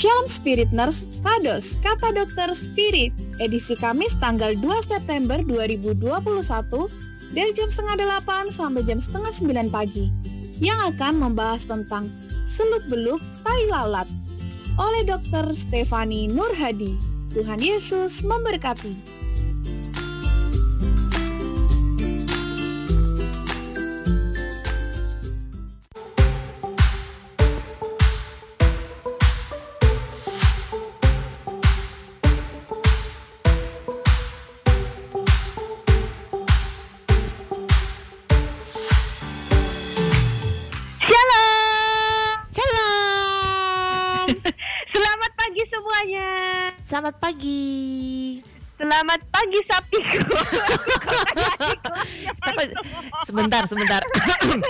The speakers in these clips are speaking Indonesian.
Shalom Spirit Nurse, Kados, Kata Dokter Spirit, edisi Kamis tanggal 2 September 2021 dari jam setengah 8 sampai jam setengah 9 pagi yang akan membahas tentang seluk-beluk tai lalat oleh Dr. Stefani Nurhadi. Tuhan Yesus memberkati. Selamat pagi sapiku. sebentar, sebentar.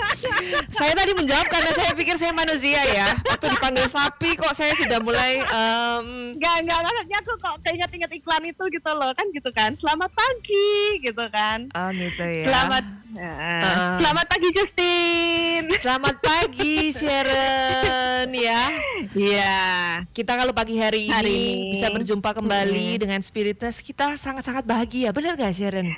saya tadi menjawab karena saya pikir saya manusia ya. Waktu dipanggil sapi kok saya sudah mulai um... Gak, gak, maksudnya aku kok keinget-inget iklan itu gitu loh kan gitu kan. Selamat pagi gitu kan. Oh gitu ya. Selamat uh, Selamat pagi Justin. Selamat pagi Sharon ya. Iya. Kita kalau pagi hari, hari ini, ini bisa berjumpa kembali hmm. dengan Spiritus kita sangat-sangat bahagia. Benar gak Sharon?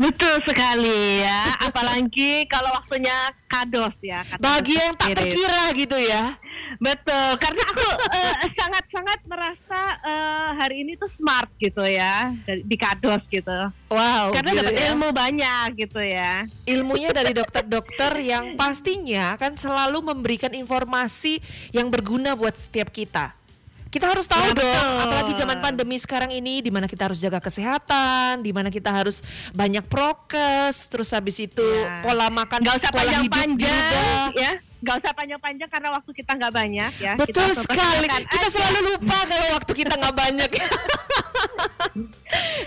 Betul sekali ya, apalagi kalau waktunya kados ya. Bahagia yang tak terkira gitu ya. Betul, karena aku eh, sangat-sangat uh, merasa uh, hari ini tuh smart gitu ya di kados gitu. Wow. Karena dapat ya. ilmu banyak gitu ya. Ilmunya dari dokter-dokter yang pastinya akan selalu memberikan informasi yang berguna buat setiap kita kita harus tahu ya, dong, betul. apalagi zaman pandemi sekarang ini, di mana kita harus jaga kesehatan, di mana kita harus banyak prokes, terus habis itu ya. pola makan, gak usah pola panjang panjang, ya, gak usah panjang-panjang karena waktu kita nggak banyak ya. Betul kita sekali, kita aja. selalu lupa kalau waktu kita nggak banyak.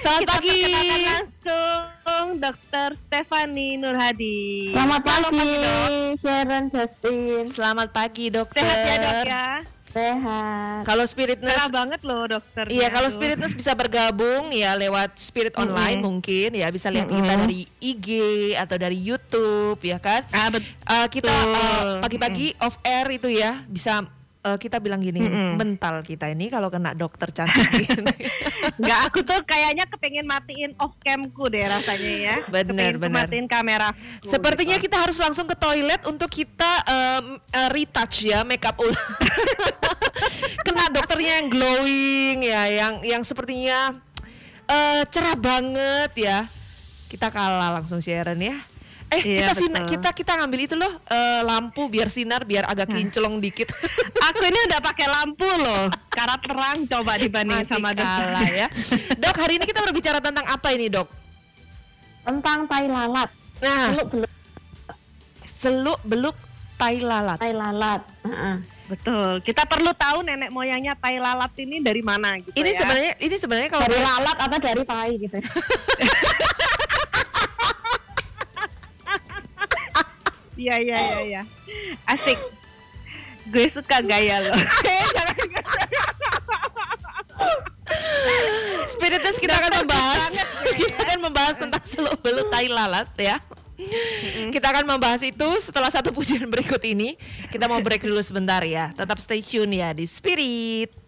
Selamat kita pagi. langsung Dokter Stefani Nurhadi. Selamat, Selamat pagi, pagi Sharon Justin. Selamat pagi dokter. Sehat ya dok ya. Sehat. Kalau Spiritness Cerah banget loh dokter. Iya, kalau Spiritness bisa bergabung ya lewat Spirit Online mm -hmm. mungkin ya bisa lihat mm -hmm. kita dari IG atau dari YouTube ya kan. Ah, betul. Uh, kita pagi pagi-pagi mm -hmm. off air itu ya bisa uh, kita bilang gini, mm-hmm. mental kita ini kalau kena dokter cantik gini. Enggak, aku tuh kayaknya kepengen matiin off camku deh rasanya ya. Benar, benar. Matiin kamera. Sepertinya gitu. kita harus langsung ke toilet untuk kita um, uh, retouch ya makeup ulang. kena dokternya yang glowing ya, yang yang sepertinya uh, cerah banget ya. Kita kalah langsung Sharon ya. Eh iya, kita sinar, kita kita ngambil itu loh uh, lampu biar sinar biar agak nah. kinclong dikit. Aku ini udah pakai lampu loh, karena terang coba dibanding Masih sama dok ya. Dok hari ini kita berbicara tentang apa ini dok? Tentang tai lalat. Nah, seluk beluk. Seluk beluk tai lalat. Tai lalat. Uh -uh. Betul. Kita perlu tahu nenek moyangnya tai lalat ini dari mana gitu ini ya. sebenarnya ini sebenarnya kalau dari lalat apa dari tai gitu. Iya iya iya iya. Asik. Gue suka gaya lo. Spiritus kita akan membahas kita akan membahas tentang seluk beluk tai lalat ya. Kita akan membahas itu setelah satu pujian berikut ini. Kita mau break dulu sebentar ya. Tetap stay tune ya di Spirit.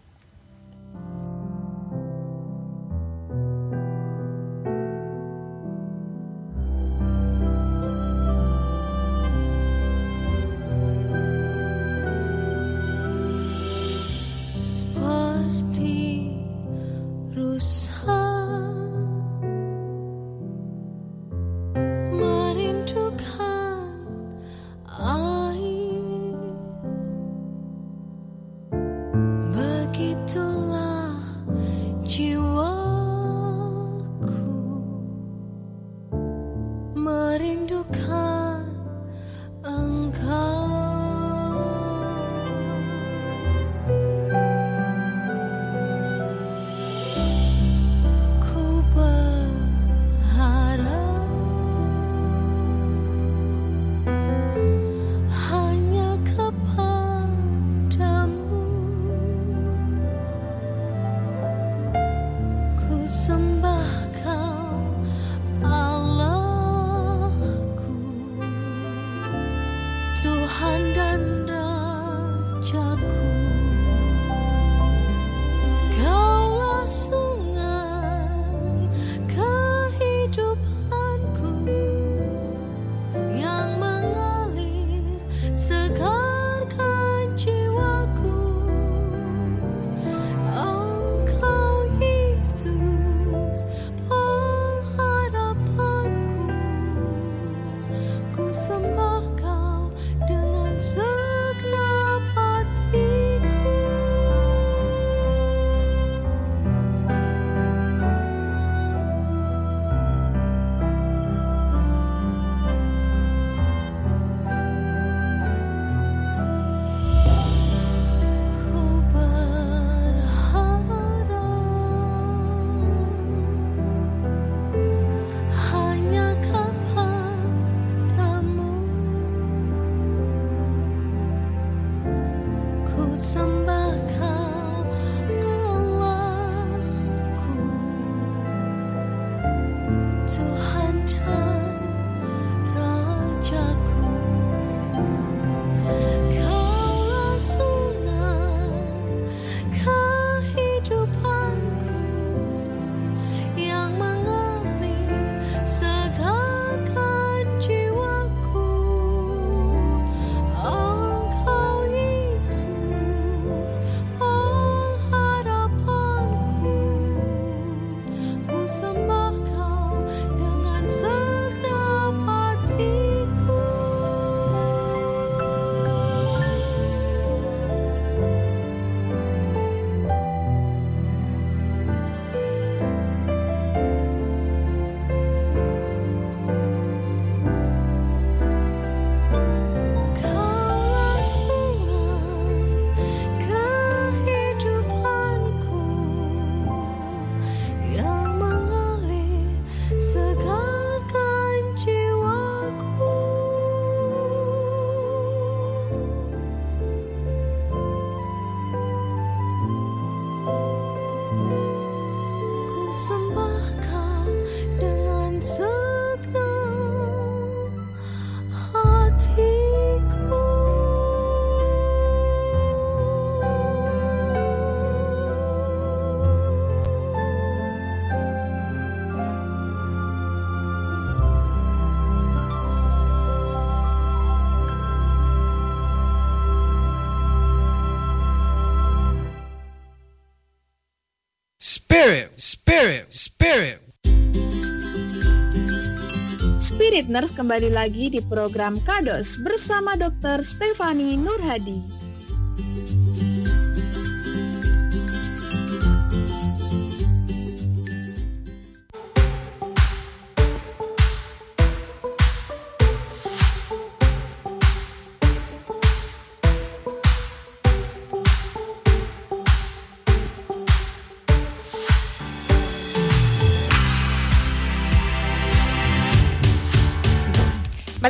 Nurse kembali lagi di program Kados bersama Dr. Stefani Nurhadi.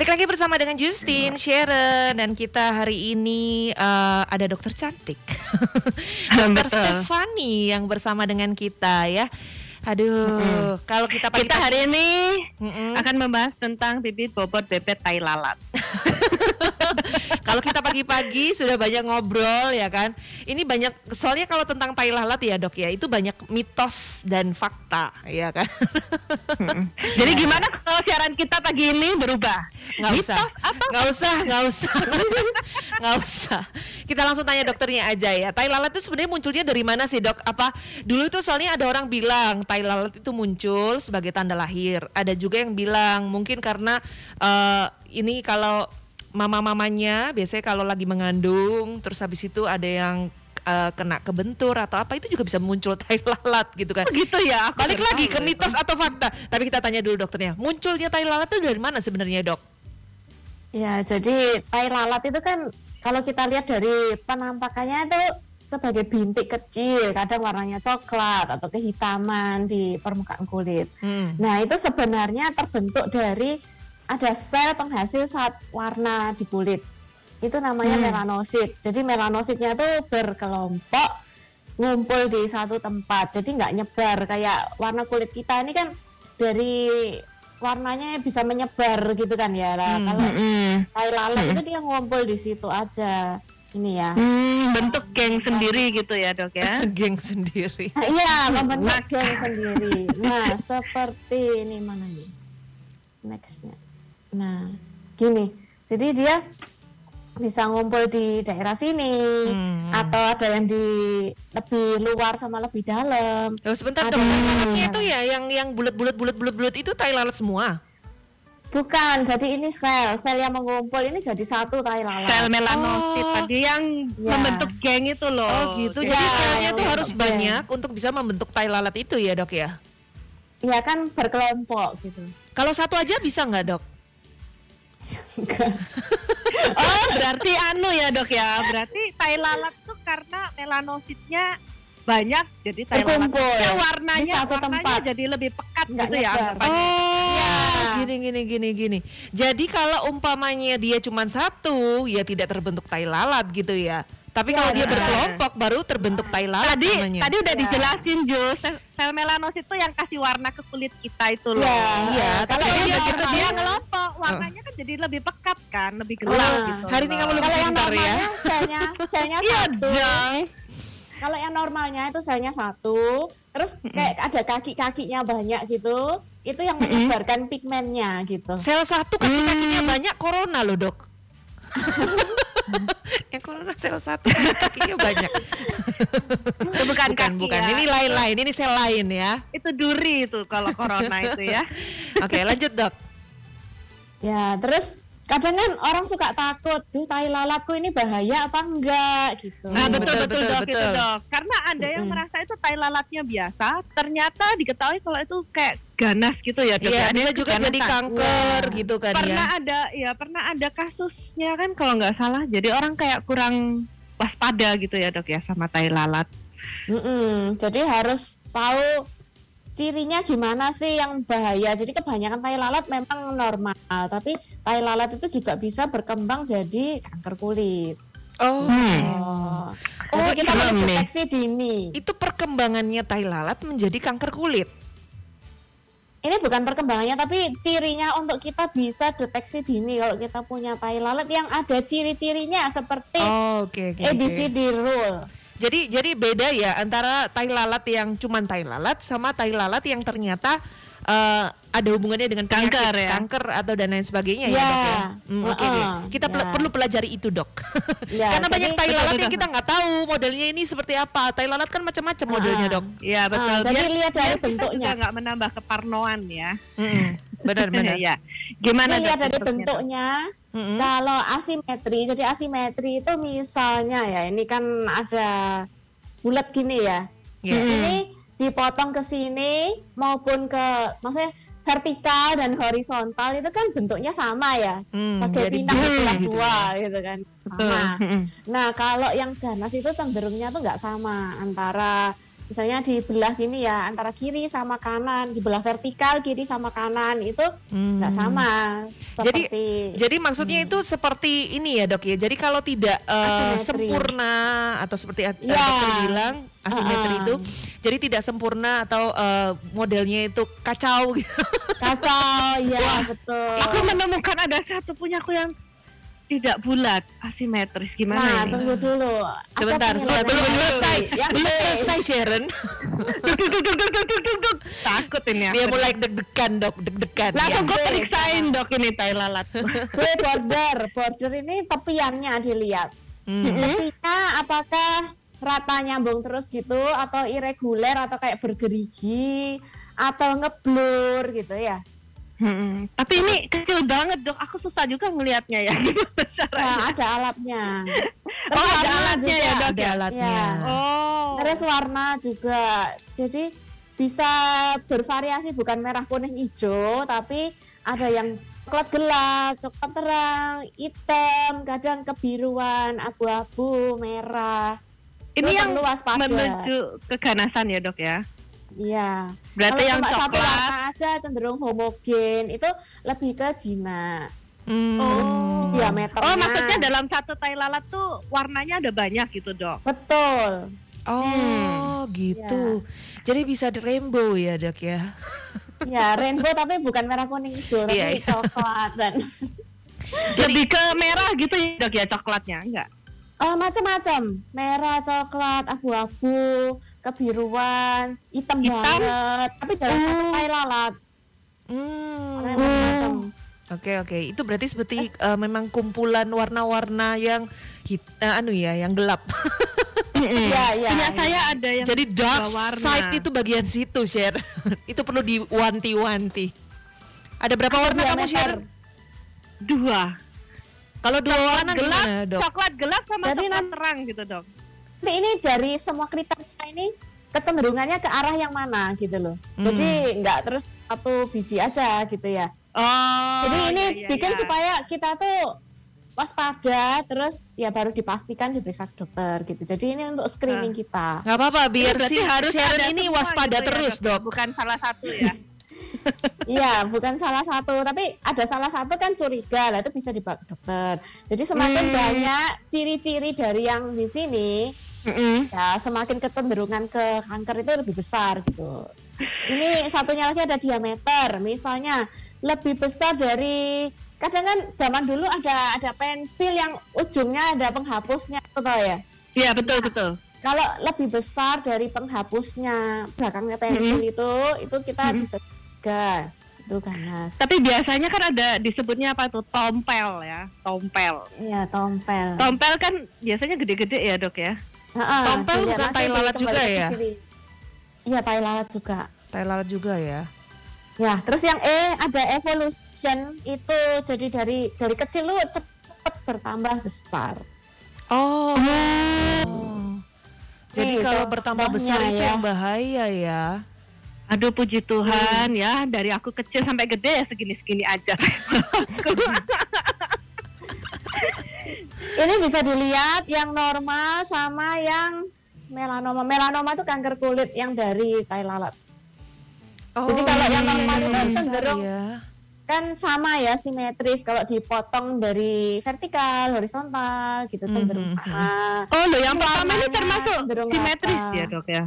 Balik lagi bersama dengan Justin, Sharon dan kita hari ini eh, ada dokter cantik. dokter Betul. Stefani yang bersama dengan kita ya. Aduh, kalau kita pagi Kita hari ini Mm-mm. akan membahas tentang bibit bobot bebet tai lalat. Kalau kita pagi-pagi sudah banyak ngobrol ya kan. Ini banyak soalnya kalau tentang tai lalat ya dok ya itu banyak mitos dan fakta ya kan. Jadi gimana kalau siaran kita pagi ini berubah? Nggak usah, Mitos atau nggak usah, nggak usah, nggak usah. Kita langsung tanya dokternya aja ya. Tai lalat itu sebenarnya munculnya dari mana sih dok? Apa dulu itu soalnya ada orang bilang tai lalat itu muncul sebagai tanda lahir. Ada juga yang bilang mungkin karena eh, ini kalau mama-mamanya biasanya kalau lagi mengandung, terus habis itu ada yang eh, kena kebentur atau apa itu juga bisa muncul tai lalat gitu kan. gitu ya? Aku Balik lagi ke itu. mitos atau fakta. Tapi kita tanya dulu dokternya. Munculnya tai lalat itu dari mana sebenarnya dok? Ya, jadi tai lalat itu kan kalau kita lihat dari penampakannya itu sebagai bintik kecil, kadang warnanya coklat atau kehitaman di permukaan kulit. Hmm. Nah, itu sebenarnya terbentuk dari ada sel penghasil zat warna di kulit. Itu namanya Hmm. melanosit. Jadi melanositnya itu berkelompok ngumpul di satu tempat. Jadi nggak nyebar kayak warna kulit kita ini kan dari warnanya bisa menyebar gitu kan ya. Lah, Hmm. kalau Mm-mm. tai lalat Hmm. itu dia ngumpul di situ aja. Ini ya. Hmm, bentuk geng sendiri gitu ya dok ya? Geng sendiri. Nah, iya, membentuk geng sendiri. Nah, seperti ini mana nih? Nextnya. Nah, gini. Jadi dia bisa ngumpul di daerah sini, Hmm. atau ada yang di lebih luar sama lebih dalam. Oh, sebentar Ada dok. yang- Lalatnya itu ya yang yang bulat-bulat bulat-bulat bulat itu tai lalat semua. Bukan, jadi ini sel, sel yang mengumpul ini jadi satu tai lalat. Sel melanosit Oh. tadi yang Ya. membentuk geng itu loh. Oh, gitu. ya, Jadi selnya yang tuh harus membentuk banyak untuk bisa membentuk tai lalat itu ya dok ya. Iya kan berkelompok gitu. Kalau satu aja bisa nggak dok? Oh, berarti anu ya dok ya. Berarti tai lalat tuh karena melanositnya banyak, jadi tai lalat ya, Di warnanya satu warnanya tempat. jadi lebih pekat Nggak gitu ya. nyebar. Oh, Iya. gini gini gini gini. Jadi kalau umpamanya dia cuma satu, ya tidak terbentuk tai lalat gitu ya. Tapi kalau dia benar. berkelompok baru terbentuk tai lalat Tadi namanya. tadi udah Iya. dijelasin Jo, sel, sel melanosit itu yang kasih warna ke kulit kita itu loh. Iya, Iya, Kalau tapi dia dia jadi lebih pekat kan, lebih gelap Ah, gitu. hari ini kamu lebih Kalau yang pintar ya. normalnya selnya selnya Iya satu. dong. Kalau yang normalnya itu selnya satu, terus kayak ada kaki-kakinya banyak gitu, itu yang menyebarkan pigmennya gitu. Sel satu kaki-kakinya banyak corona loh, Dok. yang corona sel satu kaki-kakinya banyak. Itu bukan, bukan, kaki bukan. ya. Ini lain-lain, ini sel lain ya. Itu duri itu kalau corona itu ya. Oke, lanjut, Dok. Ya, terus kadang kan orang suka takut, tuh tai lalatku ini bahaya apa enggak gitu. Nah, Hmm, betul betul, betul, betul, dok itu betul. dok. Karena ada yang merasa itu tai lalatnya biasa, ternyata diketahui kalau itu kayak ganas gitu ya dok. Iya, ya. Bisa juga jadi kanker gitu kan Pernah ya. ada ya pernah ada kasusnya kan kalau nggak salah. Jadi orang kayak kurang waspada gitu ya dok ya sama tai lalat. Mm-mm, Jadi harus tahu cirinya gimana sih yang bahaya. Jadi kebanyakan tai lalat memang normal, tapi tai lalat itu juga bisa berkembang jadi kanker kulit. Oh. Oh, Oh, jadi kita perlu deteksi dini. Itu perkembangannya tai lalat menjadi kanker kulit. Ini bukan perkembangannya, tapi cirinya untuk kita bisa deteksi dini kalau kita punya tai lalat yang ada ciri-cirinya seperti Oh, oke oke. oke. ABCD rule. Jadi jadi beda ya antara tai lalat yang cuman tai lalat sama tai lalat yang ternyata eh, ada hubungannya dengan penyakit, Kanker ya? kanker atau dan lain sebagainya ya, Ya, dok ya. Hmm, oke, oke. uh-uh, Kita pel- ya. perlu pelajari itu dok. Ya, Karena jadi- banyak tai Betul, lalat yang kita nggak tahu modelnya ini seperti apa. Tai lalat kan macam-macam modelnya Uh-uh. dok. Iya betul. Ah, jadi lihat dari kita bentuknya. juga nggak menambah keparnoan ya. Mm-mm. Benar-benar. ya. Gimana lihat dari bentuknya. Mm-mm. Kalau asimetri, jadi asimetri itu misalnya ya, ini kan ada bulat gini ya. Iya. Ini dipotong ke sini maupun ke maksudnya vertikal dan horizontal itu kan bentuknya sama ya. Hmm, Pakai pinang belah gitu dua ya. gitu kan. Sama. Nah, kalau yang ganas itu cenderungnya tuh nggak sama antara misalnya dibelah gini ya antara kiri sama kanan dibelah vertikal kiri sama kanan itu nggak Hmm. sama Jadi- seperti Jadi maksudnya itu seperti ini ya dok ya. Jadi kalau tidak Asimetri. sempurna atau seperti Ya. dokter bilang asimetri Uh-uh. itu, jadi tidak sempurna atau eh, modelnya itu kacau gitu. kacau ya betul Aku menemukan ada satu punyaku yang tidak bulat, asimetris. Gimana nah ini? tunggu dulu Sebentar, sebentar. Belum selesai, Yang belum selesai Sharon. Takut ini aku. Dia mulai deg-degan dok, deg-degan. Langsung ya. gue periksain dok ini tai lalat. B border border ini tepiannya dilihat Hmm. tepinya apakah rata nyambung terus gitu atau irregular atau kayak bergerigi atau ngeblur gitu ya Hmm, Tapi ini kecil banget dok. Aku susah juga ngelihatnya ya. Nah, ada alatnya Terus Oh, ada alatnya ya, juga. Dok, Ada ya? alatnya. Ya. Oh. Terus warna juga. Jadi bisa bervariasi bukan merah kuning hijau tapi ada yang coklat gelap, coklat terang, hitam, kadang kebiruan, abu-abu, merah. ini Terus yang waspada. menuju keganasan ya dok ya. Iya. Berarti Kalau yang satu coklat. warna aja cenderung homogen, itu lebih ke jinak. Hmm. Terus Oh. diameternya. Oh maksudnya dalam satu tai lalat tuh warnanya ada banyak gitu dok. Betul. Oh gitu. Jadi bisa di rainbow ya dok ya. Ya, rainbow tapi bukan merah kuning hijau, tapi Iya, iya. coklat dan Lebih ke merah gitu ya dok ya coklatnya enggak? Eh, macam-macam merah coklat abu-abu kebiruan hitam, Hitam? banget tapi dalam satu Oh. tai lalat Hmm. Macam-macam Oke oke, itu berarti seperti eh, memang kumpulan warna-warna yang hit, eh, anu ya, yang gelap. Iya, iya, Punya iya. saya ada yang Jadi dark warna. side itu bagian situ, Share. itu perlu diwanti-wanti. Ada berapa warna kamu. Share? dua. Kalau dua warna gelap, gimana, Dok? coklat gelap sama Jadi coklat terang gitu dok. Tapi ini dari semua kriteria ini kecenderungannya ke arah yang mana gitu loh Hmm. jadi nggak terus satu biji aja gitu ya Oh. jadi ini iya, iya, bikin iya. supaya kita tuh waspada terus ya baru dipastikan diperiksa ke dokter gitu jadi ini untuk screening kita Nggak apa-apa, biar Berarti si harus Sharon ada ini waspada gitu ya, terus, Dok. Bukan salah satu ya. Iya, bukan salah satu, tapi ada salah satu kan curiga, lah itu bisa dibawa ke dokter. Jadi semakin Hmm. banyak ciri-ciri dari yang di sini, Mm-mm. ya semakin kecenderungan ke kanker itu lebih besar gitu. Ini satunya lagi ada diameter, misalnya lebih besar dari kadang kan zaman dulu ada ada pensil yang ujungnya ada penghapusnya, betul ya? Iya betul betul. Kalau lebih besar dari penghapusnya belakangnya pensil itu, itu kita Mhm. bisa curiga itu ganas. Tapi biasanya kan ada disebutnya apa tuh tompel ya, tompel. Iya, tompel. Tompel kan biasanya gede-gede ya dok ya. Heeh, Tompel bukan tai lalat juga ya? Iya, tai lalat juga. Tai lalat juga ya. Ya, terus yang E ada evolution itu jadi dari dari kecil lu cepet bertambah besar. Oh. Jadi Nih, kalau bertambah besar itu ya. yang bahaya ya. Aduh puji Tuhan ya dari aku kecil sampai gede ya segini-segini aja. Ini bisa dilihat yang normal sama yang melanoma. Melanoma itu kanker kulit yang dari tai lalat. Jadi kalau yang normal itu besar cenderung ya. kan sama ya simetris kalau dipotong dari vertikal, horizontal gitu cenderung Mhm. sama. Oh loh yang pertama ini warnanya termasuk simetris rata. ya dok ya.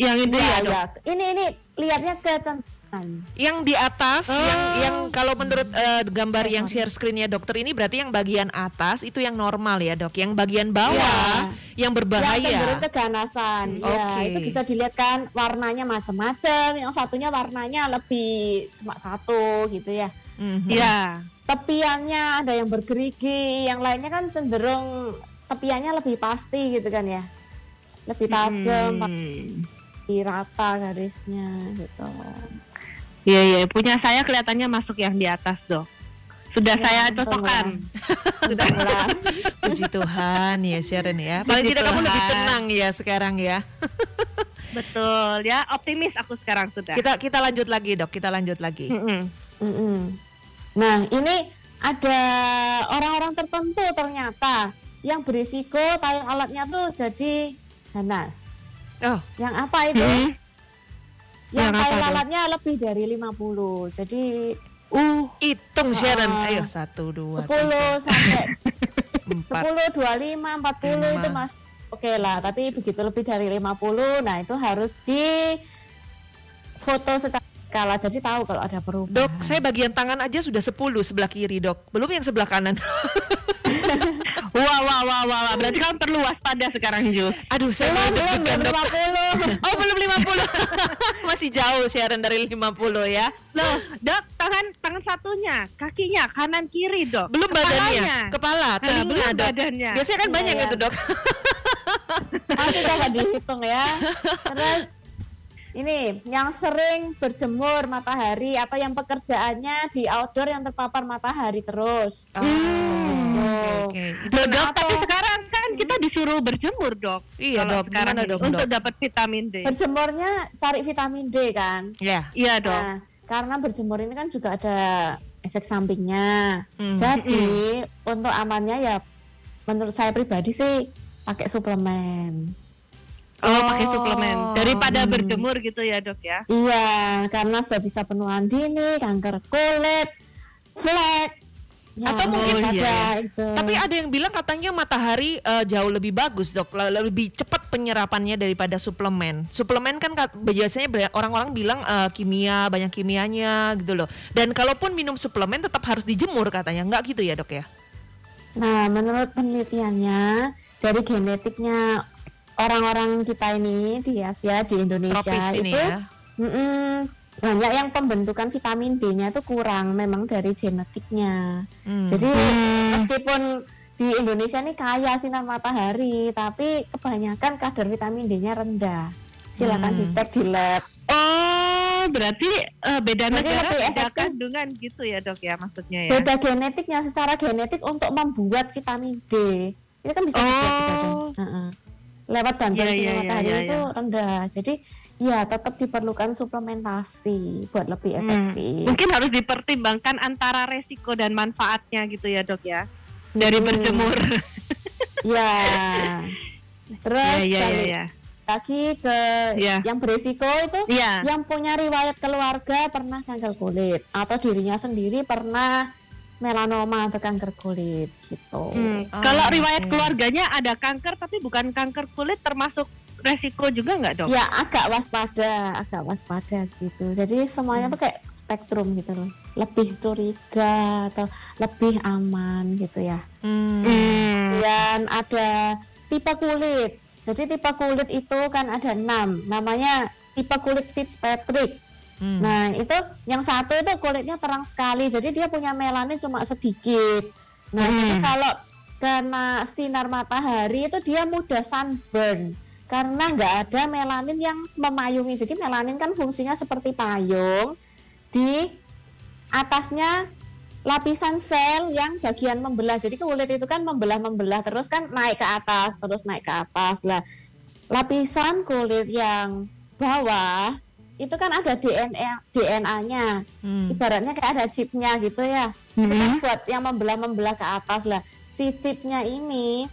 Yang itu Iya, ya dok. iya. Ini ini lihatnya kecenderungan. Yang di atas, Oh. yang yang kalau menurut eh, gambar yang share screennya dokter ini berarti yang bagian atas itu yang normal ya dok. Yang bagian bawah yang Yang berbahaya. cenderung keganasan. Ya, Oke. itu bisa dilihat kan warnanya macam-macam. Yang satunya warnanya lebih cuma satu gitu ya. Mhm. Iya. Tepiannya ada yang bergerigi, yang lainnya kan cenderung tepiannya lebih pasti gitu kan ya. Lebih tajam, Hmm. Lebih rata garisnya gitu. Iya iya punya saya kelihatannya masuk yang di atas dok. Sudah Ya, saya cocokkan. Sudah mulai. Puji Tuhan ya Sharon ya. Paling tidak kamu lebih tenang ya sekarang ya. Betul ya optimis aku sekarang sudah. Kita kita lanjut lagi dok. Kita lanjut lagi. Mm-mm. Mm-mm. Nah, ini ada orang-orang tertentu ternyata yang berisiko tayang alatnya tuh jadi ganas. Oh Yang apa itu? Hmm. Yang Yang apa tayang tuh? alatnya lebih dari 50. Jadi Uh hitung Sharon. Ah. Ayo satu dua 10 sampai empat. 10, 25, 40 itu Lima. mas oke lah. Tapi begitu lebih dari 50, nah itu harus di foto secara skala. Jadi tahu kalau ada perubahan. Dok, saya bagian tangan aja sudah 10 sebelah kiri dok. Belum yang sebelah kanan. Wah wah wah wah wah. berarti kamu perlu waspada sekarang Jus. Aduh, saya belum, belum, belum dok. 50. Oh belum 50 Masih jauh Sharon dari 50 ya Loh, dok, tangan tangan satunya, kakinya kanan kiri dok. Belum badannya Kepalanya. Kepala, Nah, telinga belum dok badannya. Biasanya kan Iya, banyak iya. itu dok Nanti coba dihitung ya. Terus ini yang sering berjemur matahari atau yang pekerjaannya di outdoor yang terpapar matahari terus. Oh, Risiko. Oke, oke. Itu Loh, kenapa? dok, tapi sekarang kan kita disuruh berjemur dok. Iya, Kalau dok. sekarang dok, untuk dapat vitamin D. Berjemurnya cari vitamin D kan. Ya Iya dok. Nah, karena berjemur ini kan juga ada efek sampingnya. Hmm. Jadi untuk amannya ya menurut saya pribadi sih pakai suplemen. Oh, pakai suplemen daripada Hmm. berjemur gitu ya dok ya. Iya, karena sudah bisa penuaan dini, kanker kulit, flek. Ya, Atau mungkin- ada iya. itu. Tapi ada yang bilang katanya matahari eh, jauh lebih bagus dok, Le- lebih cepat penyerapannya daripada suplemen. Suplemen kan biasanya orang-orang bilang eh, kimia banyak kimianya gitu loh. Dan kalaupun minum suplemen tetap harus dijemur katanya, nggak gitu ya dok ya? Nah, menurut penelitiannya dari genetiknya orang-orang kita ini di Asia, di Indonesia Tropis ini itu ya. mm-mm, banyak yang pembentukan vitamin D-nya itu kurang memang dari genetiknya. Hmm. Jadi meskipun di Indonesia ini kaya sinar matahari, tapi kebanyakan kadar vitamin D-nya rendah. Silakan Hmm. dicek di lab. Oh, berarti eh, beda Jadi negara lebih beda kandungan gitu ya dok ya maksudnya ya. Beda genetiknya secara genetik untuk membuat vitamin D. Itu kan bisa dibuat di badan. Oh. Heeh. Lewat bantuan Iya, sinar iya, iya, matahari iya, itu rendah. Jadi ya tetap diperlukan suplementasi buat lebih Hmm. efektif. Mungkin harus dipertimbangkan antara resiko dan manfaatnya gitu ya dok ya. Dari Hmm. berjemur. Ya. Terus Iya iya iya. balik iya. lagi ke Iya. yang beresiko itu Iya. yang punya riwayat keluarga pernah kanker kulit atau dirinya sendiri pernah melanoma atau kanker kulit gitu. Hmm, Oh, Kalau riwayat oke. keluarganya ada kanker tapi bukan kanker kulit termasuk resiko juga nggak dok? Ya agak waspada, agak waspada gitu. Jadi semuanya tuh kayak spektrum gitu loh. Lebih curiga atau lebih aman gitu ya. Hmm. Hmm. Kemudian ada tipe kulit. Jadi tipe kulit itu kan ada enam. Namanya tipe kulit Fitzpatrick. Hmm. Nah itu yang satu itu kulitnya terang sekali. Jadi dia punya melanin cuma sedikit. Nah Hmm. jadi kalau kena sinar matahari itu dia mudah sunburn karena nggak ada melanin yang memayungi. Jadi melanin kan fungsinya seperti payung di atasnya lapisan sel yang bagian membelah. Jadi kulit itu kan membelah-membelah terus kan naik ke atas, terus naik ke atas. Lah, lapisan kulit yang bawah itu kan ada DNA DNA-nya. Hmm. Ibaratnya kayak ada chipnya gitu ya. Itu Hmm. kan buat yang membelah-membelah ke atas lah. Si chipnya ini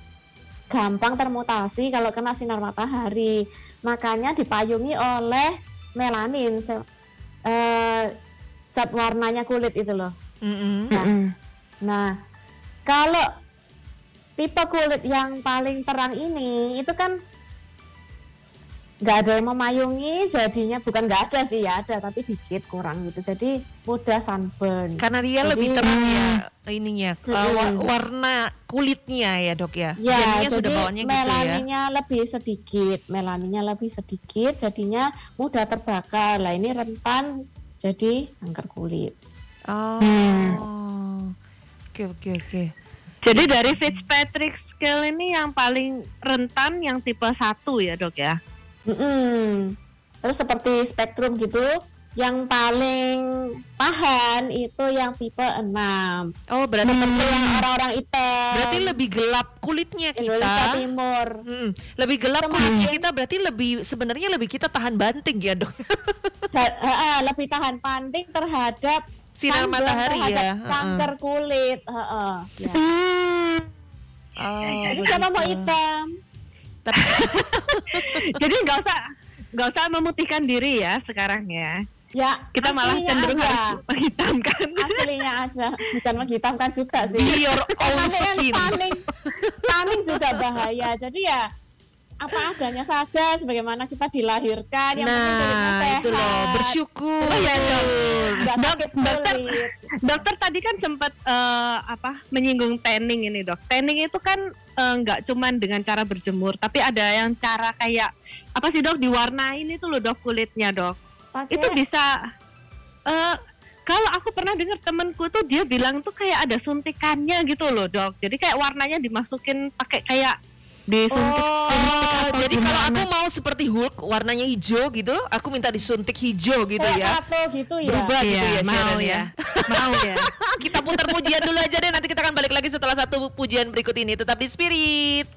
gampang termutasi kalau kena sinar matahari. Makanya dipayungi oleh melanin, sel- eh, zat warnanya kulit itu loh. Mm-mm. Nah. Nah, kalau tipe kulit yang paling terang ini itu kan nggak ada yang memayungi, jadinya bukan nggak ada sih ya ada, tapi dikit kurang gitu. Jadi mudah sunburn. Karena dia Jadi- lebih terang ya ininya uh, warna kulitnya ya dok ya. Ya, Jadinya jadi sudah bawaannya gitu ya. melaninnya lebih sedikit, melaninnya lebih sedikit, jadinya mudah terbakar. Lah ini rentan jadi kanker kulit. Oh. Hmm. Oke oke oke. Jadi dari Fitzpatrick scale ini yang paling rentan yang tipe 1 ya dok ya? Mm-mm. Terus seperti spektrum gitu, yang paling tahan itu yang tipe 6. Oh berarti Seperti yang orang-orang hitam. berarti lebih gelap kulitnya Indonesia kita. Timur. Mm, lebih gelap Semakin- kulitnya kita berarti lebih sebenarnya lebih kita tahan banting ya dok. Lebih tahan panting terhadap Sinar matahari terhadap ya. Kanker kulit. Heeh, ya. Hmm. Oh, Jadi siapa mau hitam? Tapi Jadi nggak usah nggak usah memutihkan diri ya sekarang ya. Ya, Kita malah cenderung aja. harus menghitamkan. aslinya aja, bukan menghitamkan juga sih. be your own skin. tanning, tanning juga bahaya. Jadi ya apa adanya saja sebagaimana kita dilahirkan yang Nah, sehat. itu loh, bersyukur. Oh iya, Dok. Dokter, kulit. dokter tadi kan sempat eh, apa menyinggung tanning ini dok. Tanning itu kan eh, nggak cuman dengan cara berjemur, tapi ada yang cara kayak apa sih dok diwarnain itu loh dok kulitnya dok. Pakai Itu bisa eh kalau aku pernah dengar temenku tuh dia bilang tuh kayak ada suntikannya gitu loh dok. Jadi kayak warnanya dimasukin pakai kayak disuntik. Oh, suntik atau jadi kalau aku mau seperti Hulk warnanya hijau gitu, aku minta disuntik hijau gitu kayak ya. tato gitu ya. Berubah gitu Iya, ya mau Sharon ya. ya. mau ya. kita putar pujian dulu aja deh nanti kita akan balik lagi setelah satu pujian berikut ini tetap di Spirit.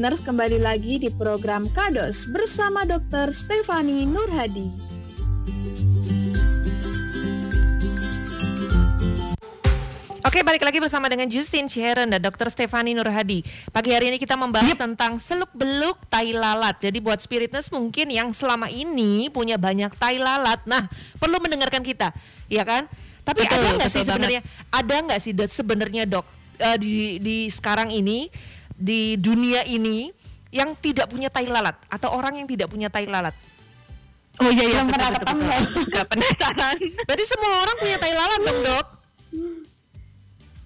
Spiritners kembali lagi di program Kados bersama Dr. Stefani Nurhadi. Oke, balik lagi bersama dengan Justin Ciheron dan Dr. Stefani Nurhadi. Pagi hari ini kita membahas tentang seluk-beluk tai lalat. Jadi buat spiritness mungkin yang selama ini punya banyak tai lalat, nah perlu mendengarkan kita, ya kan? Tapi Betul, ada nggak sih sebenarnya? Ada nggak sih Dot, sebenarnya dok eh, di di sekarang ini di dunia ini yang tidak punya tai lalat atau orang yang tidak punya tai lalat? Oh iya iya Belum pernah ketemu. Nggak penasaran. Berarti semua orang punya tai lalat dong dok?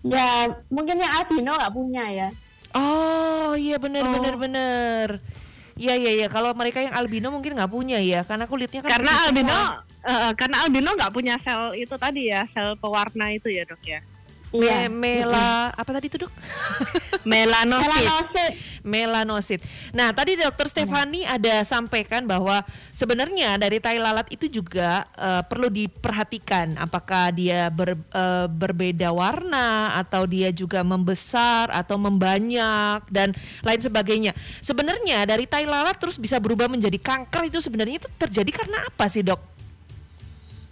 Ya mungkin yang albino nggak punya ya. Oh iya benar Oh. benar benar. Iya iya iya kalau mereka yang albino mungkin nggak punya ya karena kulitnya kan karena albino semua. eh, karena albino nggak punya sel itu tadi ya sel pewarna itu ya dok ya Me- Iya. mela apa tadi itu dok? melanosit Melanosit. Melanosit. Nah tadi dokter Stefani ada sampaikan bahwa sebenarnya dari tai lalat itu juga eh, perlu diperhatikan apakah dia ber- eh, berbeda warna atau dia juga membesar atau membanyak dan lain sebagainya. Sebenarnya dari tai lalat terus bisa berubah menjadi kanker itu sebenarnya itu terjadi karena apa sih dok?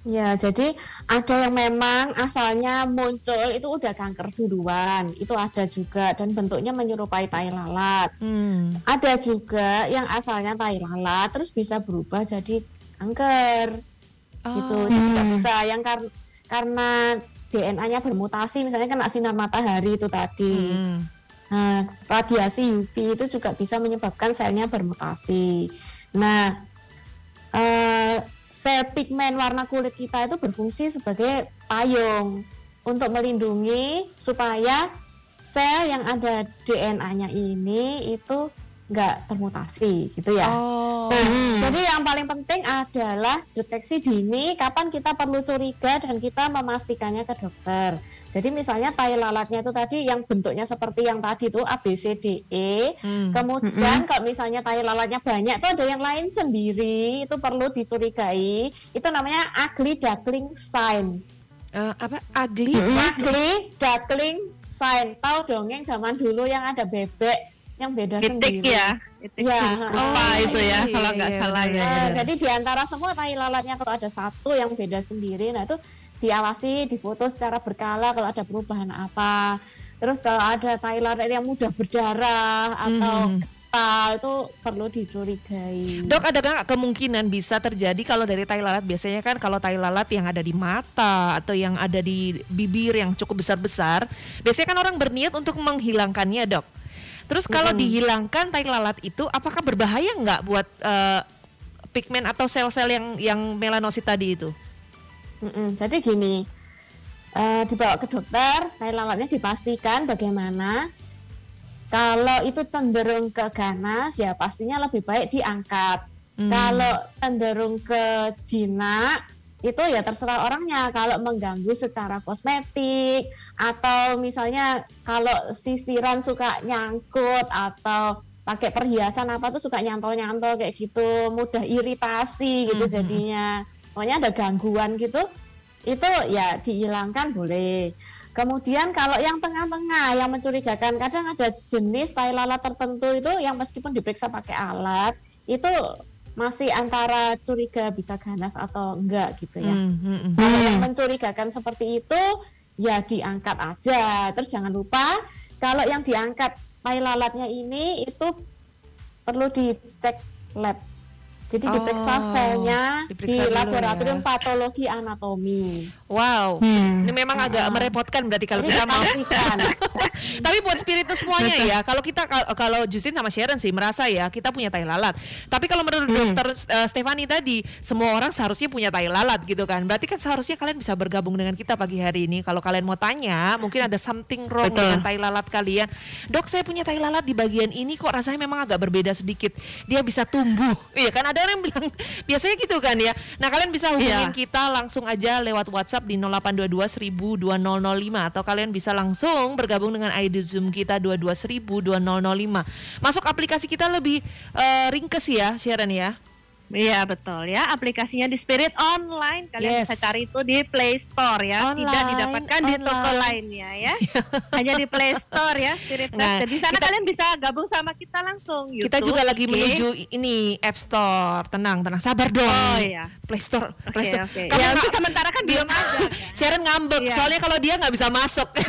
Ya, jadi ada yang memang asalnya muncul itu udah kanker duluan, itu ada juga dan bentuknya menyerupai tai lalat. Hmm. Ada juga yang asalnya tai lalat terus bisa berubah jadi kanker. Gitu, itu juga bisa yang kar- karena DNA-nya bermutasi misalnya kena sinar matahari itu tadi. Hmm. Nah, radiasi UV itu juga bisa menyebabkan selnya bermutasi. Nah, eh, sel pigmen warna kulit kita itu berfungsi sebagai payung untuk melindungi supaya sel yang ada DNA-nya ini itu nggak termutasi gitu ya. Oh. Nah, jadi yang paling penting adalah deteksi dini kapan kita perlu curiga dan kita memastikannya ke dokter. Jadi misalnya tai lalatnya itu tadi yang bentuknya seperti yang tadi itu A B C D E. Hmm. Kemudian kalau misalnya tai lalatnya banyak itu ada yang lain sendiri itu perlu dicurigai. Itu namanya ugly duckling sign. Eh, apa ugly? Ugly duckling sign. Tahu dongeng zaman dulu yang ada bebek yang beda titik sendiri. ya titik Ya, lupa oh, itu ya iya, kalau iya, nggak iya, salah benar, ya Nah, benar. jadi di antara semua tai lalatnya kalau ada satu yang beda sendiri, nah itu diawasi, difoto secara berkala kalau ada perubahan apa. Terus kalau ada tai lalat yang mudah berdarah atau Mhm. kental itu perlu dicurigai. Dok, ada nggak kemungkinan bisa terjadi kalau dari tai lalat biasanya kan kalau tai lalat yang ada di mata atau yang ada di bibir yang cukup besar-besar, biasanya kan orang berniat untuk menghilangkannya, Dok. Terus kalau dihilangkan tai lalat itu apakah berbahaya nggak buat eh, pigmen atau sel-sel yang yang melanosit tadi itu? Mm-mm, Jadi gini, eh, dibawa ke dokter, tai lalatnya dipastikan bagaimana. Kalau itu cenderung ke ganas, ya pastinya lebih baik diangkat. Hmm. Kalau cenderung ke jinak, itu ya terserah orangnya. Kalau mengganggu secara kosmetik atau misalnya kalau sisiran suka nyangkut atau pakai perhiasan apa tuh suka nyantol-nyantol kayak gitu, mudah iritasi gitu Mhm. jadinya. Pokoknya ada gangguan gitu, itu ya dihilangkan boleh. Kemudian kalau yang tengah-tengah yang mencurigakan, kadang ada jenis tai lalat tertentu itu yang meskipun diperiksa pakai alat itu masih antara curiga bisa ganas atau enggak gitu ya. Hmm, hmm. Kalau yang mencurigakan seperti itu ya diangkat aja. Terus jangan lupa kalau yang diangkat tai lalatnya ini itu perlu dicek lab. Jadi Oh, diperiksa selnya diperiksa di dulu laboratorium ya. patologi anatomi. Wow, Hmm. ini memang agak merepotkan berarti kalau kita mau. Tapi buat spiritus semuanya ya, kalau kita kal- kalau Justin sama Sharon sih merasa ya kita punya tai lalat. Tapi kalau menurut dokter eh, Stefani tadi, semua orang seharusnya punya tai lalat gitu kan. Berarti kan seharusnya kalian bisa bergabung dengan kita pagi hari ini. Kalau kalian mau tanya, mungkin ada something wrong Betul. dengan tai lalat kalian. Dok, saya punya tai lalat di bagian ini kok rasanya memang agak berbeda sedikit. Dia bisa tumbuh. Iya kan ada orang yang bilang biasanya gitu kan ya. Nah, kalian bisa hubungin Iya. kita langsung aja lewat WhatsApp di 0822 1000 2005 atau kalian bisa langsung bergabung dengan ID Zoom kita 22 1000 2005. Masuk aplikasi kita lebih eh, ringkes ya, Sharon ya. Iya betul ya aplikasinya di Spirit Online kalian Yes. bisa cari itu di Play Store ya tidak Online, didapatkan di toko online. lainnya ya hanya di Play Store ya Spirit Nah. Jadi sana kita- kalian bisa gabung sama kita langsung Kita YouTube, juga lagi IG. menuju ini App Store. Tenang, tenang, sabar dong. Oh iya Play Store, Oke Play Store. oke Kamu ya untuk sementara kan belum ada kan? Sharon ngambek, Iya. soalnya kalau dia nggak bisa masuk.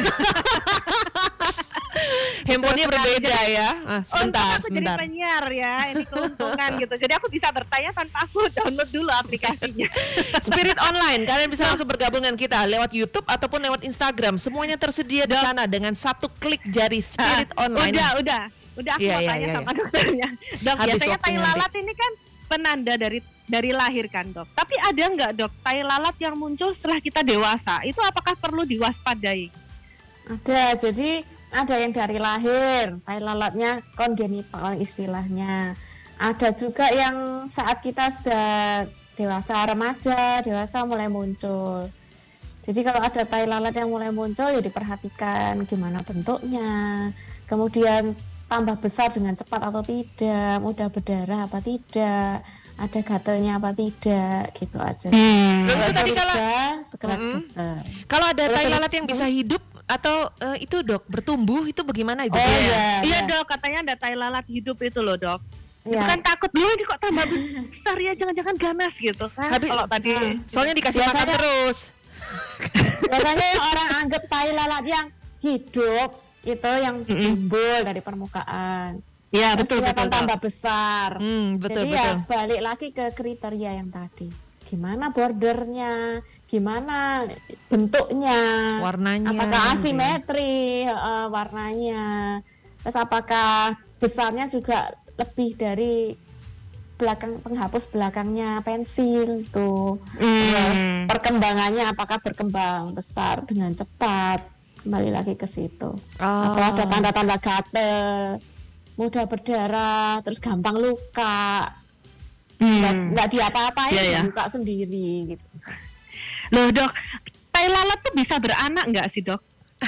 Handphonenya berbeda ya. Ah, sebentar, Untung aku sebentar. jadi penyiar ya ini keuntungan gitu jadi aku bisa bertanya tanpa aku download dulu aplikasinya Spirit Online, kalian bisa langsung bergabung dengan kita lewat YouTube ataupun lewat Instagram. Semuanya tersedia di sana dengan satu klik jari Spirit Ah, Online. Udah, udah, udah aku Iya, mau iya, tanya iya, sama dokternya. Dok, Habis biasanya tai nanti. lalat ini kan penanda dari dari lahir kan dok. Tapi ada nggak dok tai lalat yang muncul setelah kita dewasa? Itu apakah perlu diwaspadai? Ada, jadi ada yang dari lahir, tai lalatnya kongenital istilahnya. Ada juga yang saat kita sudah dewasa, remaja, dewasa mulai muncul. Jadi kalau ada tai lalat yang mulai muncul ya diperhatikan gimana bentuknya, kemudian tambah besar dengan cepat atau tidak, mudah berdarah apa tidak, ada gatelnya apa tidak, gitu aja. Loh, itu Kalau tadi kalau segera dokter. kalau ada tai lalat yang bisa hidup atau eh, itu dok bertumbuh itu bagaimana itu? Oh iya, Iya iya. dok, katanya ada tai lalat hidup itu loh dok. Iya. Itu kan takut dulu ini kok tambah besar ya, jangan-jangan ganas gitu kan? Habis- Kalau tadi. Soalnya dikasih makan Biasanya- terus. Biasanya orang anggap tai lalat yang hidup itu yang Mm-mm. timbul dari permukaan. ya Terus betul dia betul akan tambah besar. Hmm, betul Jadi betul. ya balik lagi ke kriteria yang tadi. Gimana bordernya, gimana bentuknya, Warnanya. apakah gitu ya. asimetri eh, warnanya, terus apakah besarnya juga lebih dari belakang penghapus belakangnya pensil tuh. Terus Hmm. perkembangannya apakah berkembang besar dengan cepat? Kembali lagi ke situ. Oh. Atau ada tanda-tanda gatel, mudah berdarah, terus gampang luka, nggak Hmm. nggak diapa-apain, Iya, iya. luka sendiri gitu. Loh dok, tai lalat tuh bisa beranak nggak sih dok?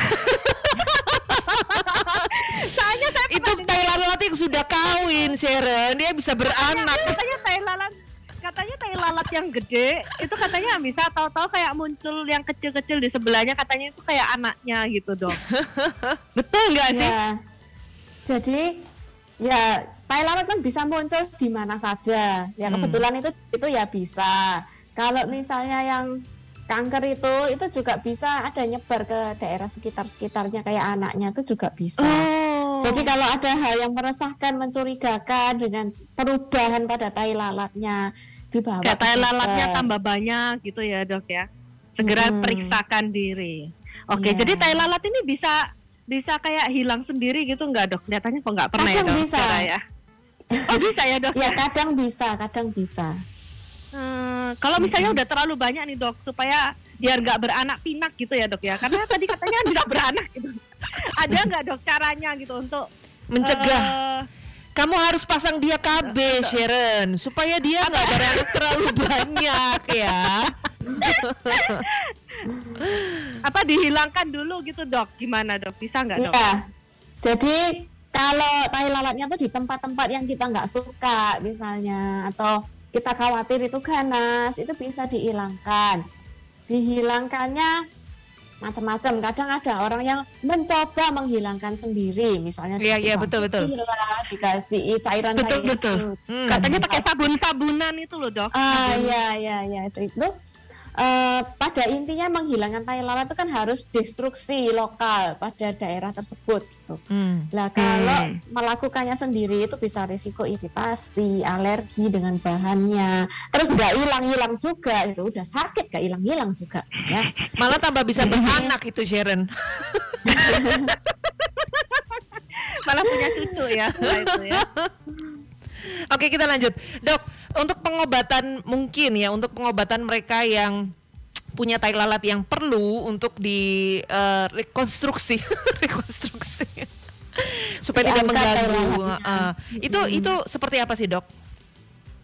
Soalnya saya itu yang sudah kawin, Sharon. Dia bisa beranak. katanya tai lalat katanya tai lalat yang gede itu katanya bisa tahu-tahu kayak muncul yang kecil-kecil di sebelahnya katanya itu kayak anaknya gitu dong betul nggak sih Ya. Jadi ya tai lalat kan bisa muncul di mana saja. Ya Hmm. kebetulan itu itu ya bisa. Kalau misalnya yang kanker itu itu juga bisa ada nyebar ke daerah sekitar-sekitarnya kayak anaknya itu juga bisa. oh Jadi kalau ada hal yang meresahkan, mencurigakan dengan perubahan pada tai lalatnya dibawa kayak tai lalatnya tambah banyak gitu ya dok ya segera Hmm. periksakan diri oke Iya. jadi tai lalat ini bisa bisa kayak hilang sendiri gitu nggak dok kelihatannya kok nggak pernah ya Kadang dok bisa. Ya oh bisa ya dok Ya ya kadang bisa, kadang bisa. Hmm, kalau misalnya udah terlalu banyak nih dok, supaya biar nggak beranak pinak gitu ya dok ya, karena tadi katanya bisa beranak gitu. Ada nggak dok caranya gitu untuk Mencegah. eh, Kamu harus pasang dia KB, Sharon, supaya dia nggak beranak terlalu banyak ya. apa dihilangkan dulu gitu dok? Gimana dok? Bisa nggak dok? Iya. Jadi kalau tai lalatnya tuh di tempat-tempat yang kita nggak suka misalnya atau kita khawatir itu ganas, itu bisa dihilangkan. Dihilangkannya macam-macam. Kadang ada orang yang mencoba menghilangkan sendiri, misalnya Iya, dikasih iya, betul, betul. dikasih cairan Betul, cairan betul. itu. Hmm. Katanya pakai sabun-sabunan itu loh dok. Ah Sabun. ya ya ya itu itu eh, pada intinya menghilangkan tai lalat itu kan harus destruksi lokal pada daerah tersebut gitu. Hmm. Lah kalau Hmm. melakukannya sendiri itu bisa risiko iritasi, alergi dengan bahannya. Terus nggak hilang-hilang juga itu udah sakit nggak hilang-hilang juga ya. Malah tambah bisa beranak itu Sharon. Malah punya cucu ya itu ya. Oke kita lanjut, dok. Untuk pengobatan mungkin ya, untuk pengobatan mereka yang punya tai lalat yang perlu untuk di eh, rekonstruksi, rekonstruksi supaya tidak Diangkat mengganggu. eh, itu itu seperti apa sih dok?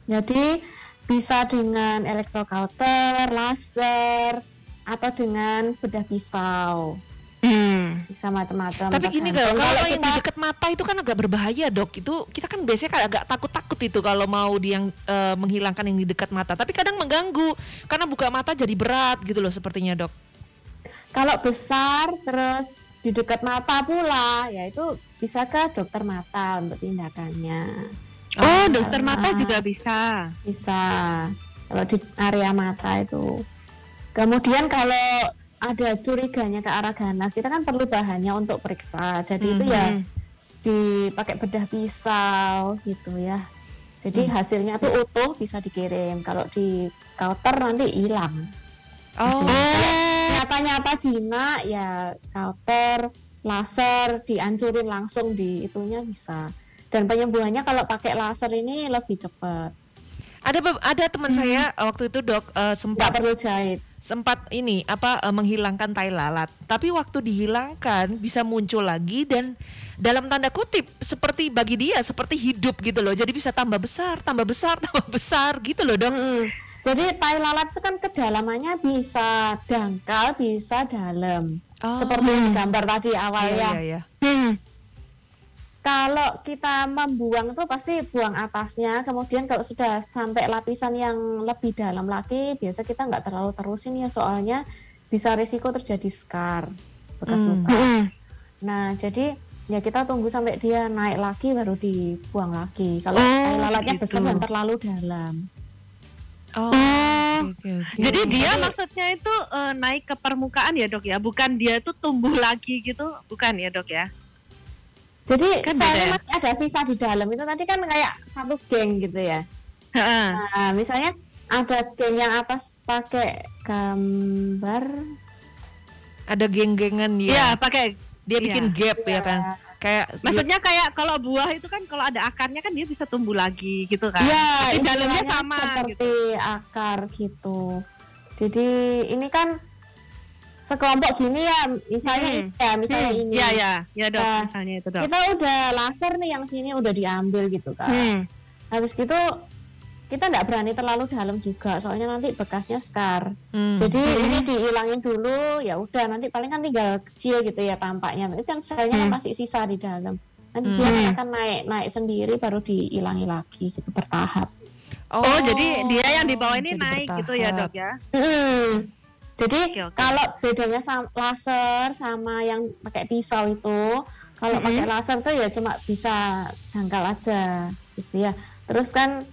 Jadi bisa dengan elektrokauter, laser, atau dengan bedah pisau. Hmm. bisa macam-macam. Tapi gini kalau, kalau yang kita- di dekat mata itu kan agak berbahaya dok. Itu kita kan biasanya kan agak takut-takut itu kalau mau di yang eh, menghilangkan yang di dekat mata. Tapi kadang mengganggu karena buka mata jadi berat gitu loh sepertinya dok. kalau besar terus di dekat mata pula, ya itu bisa ke dokter mata untuk tindakannya. Oh, dokter mata juga bisa. Bisa kalau di area mata itu. Kemudian kalau ada curiganya ke arah ganas, kita kan perlu bahannya untuk periksa. Jadi itu ya Mhm. dipakai bedah pisau gitu ya. Jadi hasilnya tuh utuh bisa dikirim. Kalau di counter nanti hilang. Oh, Nyata-nyata jinak ya counter laser dihancurin langsung di itunya bisa. Dan penyembuhannya kalau pakai laser ini lebih cepat. Ada ada teman saya eh, waktu itu dok Nggak sempat perlu jahit. sempat ini apa eh, menghilangkan tai lalat. Tapi waktu dihilangkan bisa muncul lagi dan dalam tanda kutip seperti bagi dia seperti hidup gitu loh. Jadi bisa tambah besar, tambah besar, tambah besar gitu loh dok. Mm-mm. Jadi tai lalat itu kan kedalamannya bisa dangkal, bisa dalam. Oh. Seperti yang digambar tadi awal Iya, ya. iya, iya. Kalau kita membuang tuh pasti buang atasnya, kemudian kalau sudah sampai lapisan yang lebih dalam lagi, biasa kita nggak terlalu terusin ya soalnya bisa risiko terjadi scar bekas Hmm. luka. Hmm. Nah jadi ya kita tunggu sampai dia naik lagi baru dibuang lagi. Kalau Oh, tai lalatnya gitu. besar dan terlalu dalam. Oh, Oh. oke, oke. Jadi dia Jadi- maksudnya itu eh, naik ke permukaan ya dok ya, bukan dia itu tumbuh lagi gitu, bukan ya dok ya? Jadi Kan selnya ya? masih ada sisa di dalam itu tadi kan kayak satu geng gitu ya. Heeh. Nah, misalnya ada geng yang atas pakai gambar ada geng-gengan Iya ya. pakai. Dia iya. bikin gap ya kan. Kayak Maksudnya kayak kalau buah itu kan kalau ada akarnya kan dia bisa tumbuh lagi gitu kan? Ya, Tapi dalamnya sama gitu. seperti akar gitu. Jadi ini kan sekelompok gini ya, misalnya Hmm. ini ya, misalnya Hmm, ini. Iya ya, ya dok, Nah, misalnya itu dok. Kita udah laser nih yang sini udah diambil gitu kan. Hmm. Habis gitu kita nggak berani terlalu dalam juga, soalnya nanti bekasnya scar. Hmm. Jadi ini dihilangin dulu, ya udah nanti paling kan tinggal kecil gitu ya tampaknya. Itu kan selnya Hmm. masih sisa di dalam. Nanti dia Hmm. akan naik naik sendiri baru dihilangi lagi gitu bertahap. Oh, jadi dia yang di bawah ini naik gitu ya bertahap. dok ya? Hmm. Jadi Oke, oke. kalau bedanya sama laser sama yang pakai pisau itu, kalau Mm-mm. pakai laser tuh ya cuma bisa dangkal aja gitu ya. Terus kan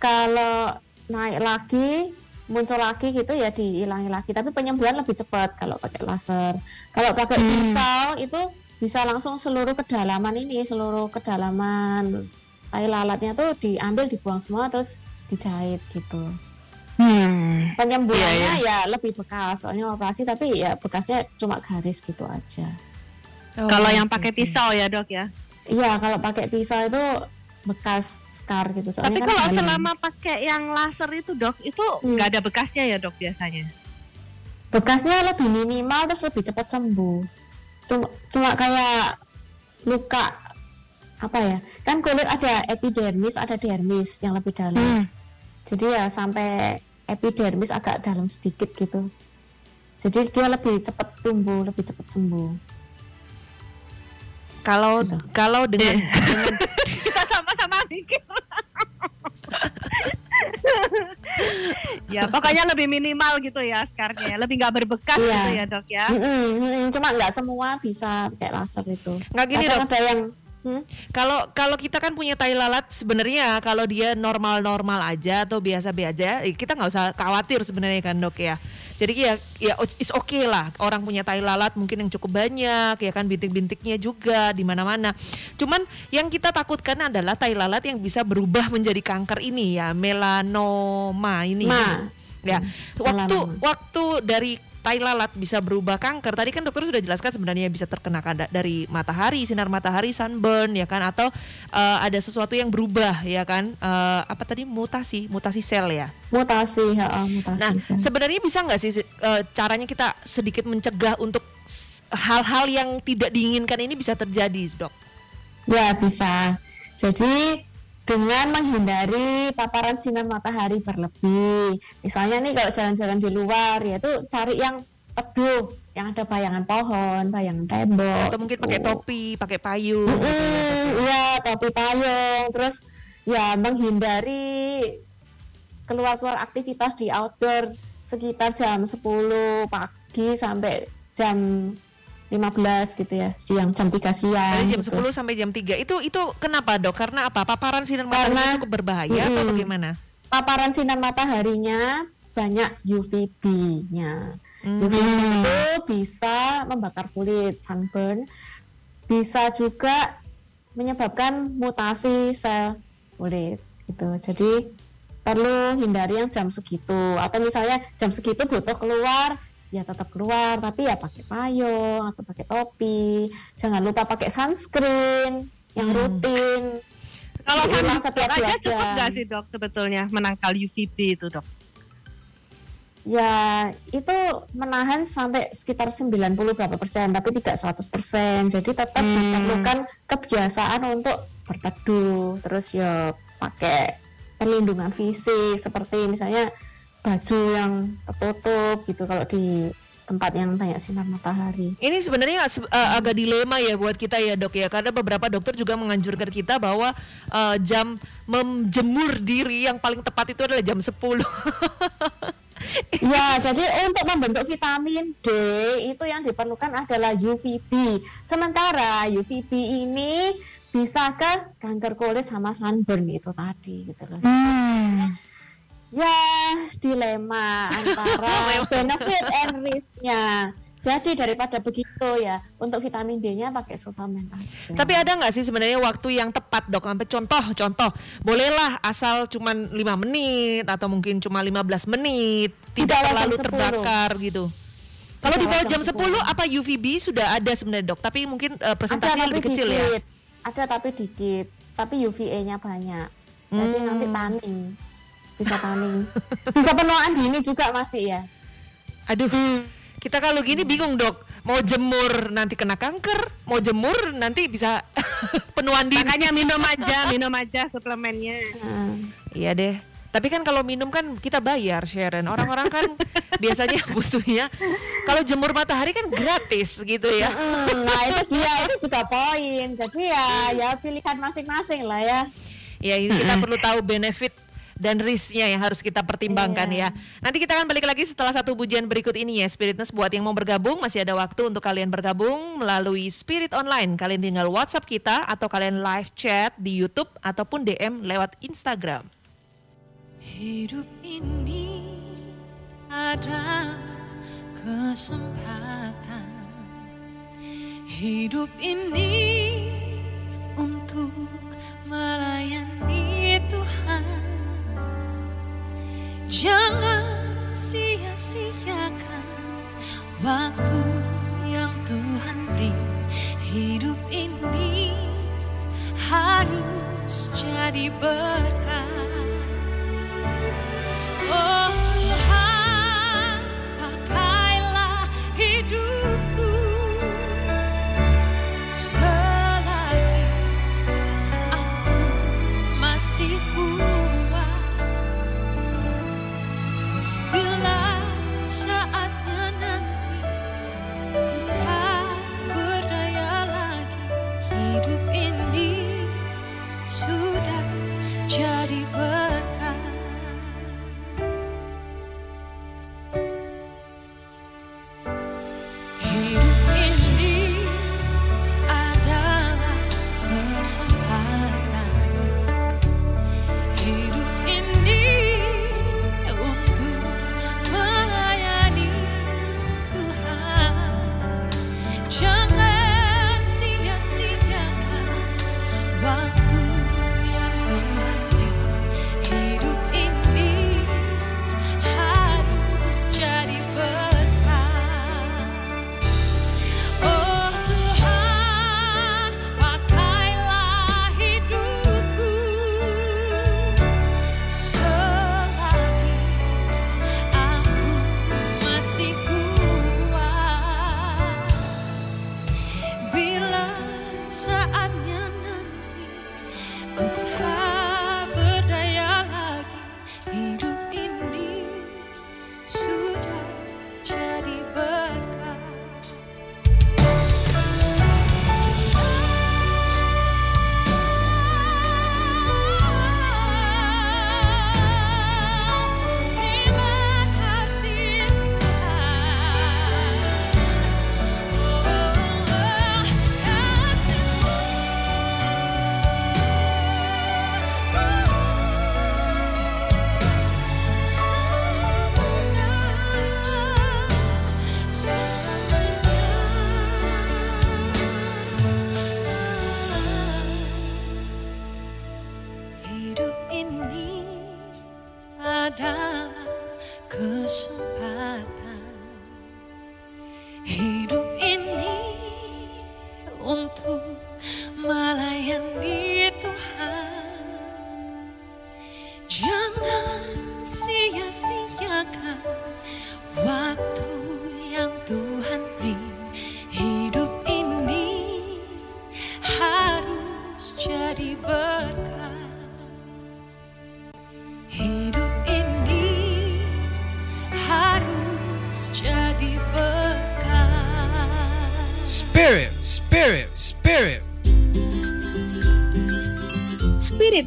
kalau naik lagi muncul lagi gitu ya dihilangi lagi. Tapi penyembuhan lebih cepat kalau pakai laser. Kalau pakai Hmm. pisau itu bisa langsung seluruh kedalaman ini, seluruh kedalaman tai lalatnya tuh diambil, dibuang semua terus dijahit gitu Hmm. penyembuhannya ya lebih bekas soalnya operasi tapi ya bekasnya cuma garis gitu aja Oh, Kalau yang pakai pisau ya dok ya? iya kalau pakai pisau itu bekas scar gitu soalnya Tapi kan kalau dalam. selama pakai yang laser itu dok, itu Hmm. nggak ada bekasnya ya dok biasanya? bekasnya lebih minimal terus lebih cepat sembuh cuma cuma kayak luka apa ya kan kulit ada epidermis ada dermis yang lebih dalam Hmm. jadi ya sampai epidermis agak dalam sedikit gitu jadi dia lebih cepat tumbuh lebih cepat sembuh Kalau Gitu. kalau dengan dengan Kita sama-sama mikir. ya pokoknya lebih minimal gitu ya skarnya, lebih nggak berbekas Iya. gitu ya dok ya. Mm-mm. cuma nggak semua bisa pakai laser itu nggak gini Kadang dok. ada yang hmm? Kalau kalau kita kan punya tai lalat sebenarnya kalau dia normal-normal aja atau biasa-biasa aja, eh, kita nggak usah khawatir sebenarnya kan dok ya. Jadi ya ya is okay lah orang punya tai lalat mungkin yang cukup banyak ya kan bintik-bintiknya juga di mana-mana. Cuman yang kita takutkan adalah tai lalat yang bisa berubah menjadi kanker ini ya melanoma ini. Ma. Ya, waktu Melanoma. waktu dari tai lalat bisa berubah kanker. Tadi kan dokter sudah jelaskan sebenarnya bisa terkena dari matahari, sinar matahari, sunburn ya kan atau eh, ada sesuatu yang berubah ya kan Eh, apa tadi mutasi, mutasi sel ya. mutasi ya oh, mutasi Nah, sel. sebenarnya bisa nggak sih eh, caranya kita sedikit mencegah untuk hal-hal yang tidak diinginkan ini bisa terjadi, Dok? Ya bisa. Jadi dengan menghindari paparan sinar matahari berlebih. Misalnya nih kalau jalan-jalan di luar ya itu cari yang teduh yang ada bayangan pohon, bayangan tembok. Atau mungkin pakai gitu. topi, pakai payung. gitu ya, Dok, ya. Mm, Iya, topi payung, terus ya menghindari keluar-keluar aktivitas di outdoor sekitar jam 10 pagi sampai jam 15 gitu ya, siang jam 3 siang. Dari jam gitu. 10 sampai jam 3 itu itu kenapa dok? Karena apa? Paparan sinar matahari cukup berbahaya atau Mm-mm. bagaimana? Paparan sinar mataharinya banyak UVB-nya. Hmm. UVB itu bisa membakar kulit, sunburn, bisa juga menyebabkan mutasi sel kulit gitu. Jadi perlu hindari yang jam segitu atau misalnya jam segitu butuh keluar ya tetap keluar tapi ya pakai payung atau pakai topi. Jangan lupa pakai sunscreen yang Hmm. rutin. Kalau Diulang sama setiap dua aja cukup nggak sih dok sebetulnya menangkal UVB itu dok? Ya, itu menahan sampai sekitar 90 berapa persen, tapi tidak 100 persen. Jadi tetap Hmm. diperlukan kebiasaan untuk berteduh, terus ya pakai perlindungan fisik seperti misalnya baju yang tertutup gitu kalau di tempat yang banyak sinar matahari. Ini sebenarnya se- uh, agak dilema ya buat kita ya dok ya karena beberapa dokter juga menganjurkan kita bahwa uh, jam menjemur diri yang paling tepat itu adalah jam 10 Ya, jadi untuk membentuk vitamin D itu yang diperlukan adalah UVB. Sementara UVB ini bisa ke kanker kulit sama sunburn itu tadi gitu loh. Ya, dilema antara benefit and risk-nya. Jadi daripada begitu ya, untuk vitamin D-nya pakai suplemen aja. Tapi ada nggak sih sebenarnya waktu yang tepat dok? Sampai contoh, contoh, bolehlah asal cuman 5 menit atau mungkin cuma 15 menit, tidak bawah terlalu 10. terbakar gitu. Kalau di bawah jam jam 10 apa UVB sudah ada sebenarnya dok? Tapi mungkin uh, ada presentasinya tapi lebih kecil ya. dikit. Ada tapi dikit, tapi UVA-nya banyak. Jadi Hmm. nanti tanning. Bisa tanning. bisa penuaan dini juga masih ya. Aduh, kita kalau gini bingung dok. Mau jemur nanti kena kanker, mau jemur nanti bisa penuaan dini. Makanya minum aja, minum aja suplemennya. Nah, Iya deh. Tapi kan kalau minum kan kita bayar Sharon. Orang-orang kan biasanya butuhnya kalau jemur matahari kan gratis gitu ya. hmm, nah itu dia itu juga poin. Jadi ya ya pilihan masing-masing lah ya. Ya ini kita perlu tahu benefit dan risknya yang harus kita pertimbangkan Iya. ya. Nanti kita akan balik lagi setelah satu pujian berikut ini ya Spiritness buat yang mau bergabung masih ada waktu untuk kalian bergabung melalui Spirit Online. Kalian tinggal WhatsApp kita atau kalian live chat di YouTube ataupun DM lewat Instagram. Hidup ini adalah kesempatan Hidup ini untuk melayani Tuhan Jangan sia-siakan waktu yang Tuhan beri. Hidup ini harus jadi berkat Oh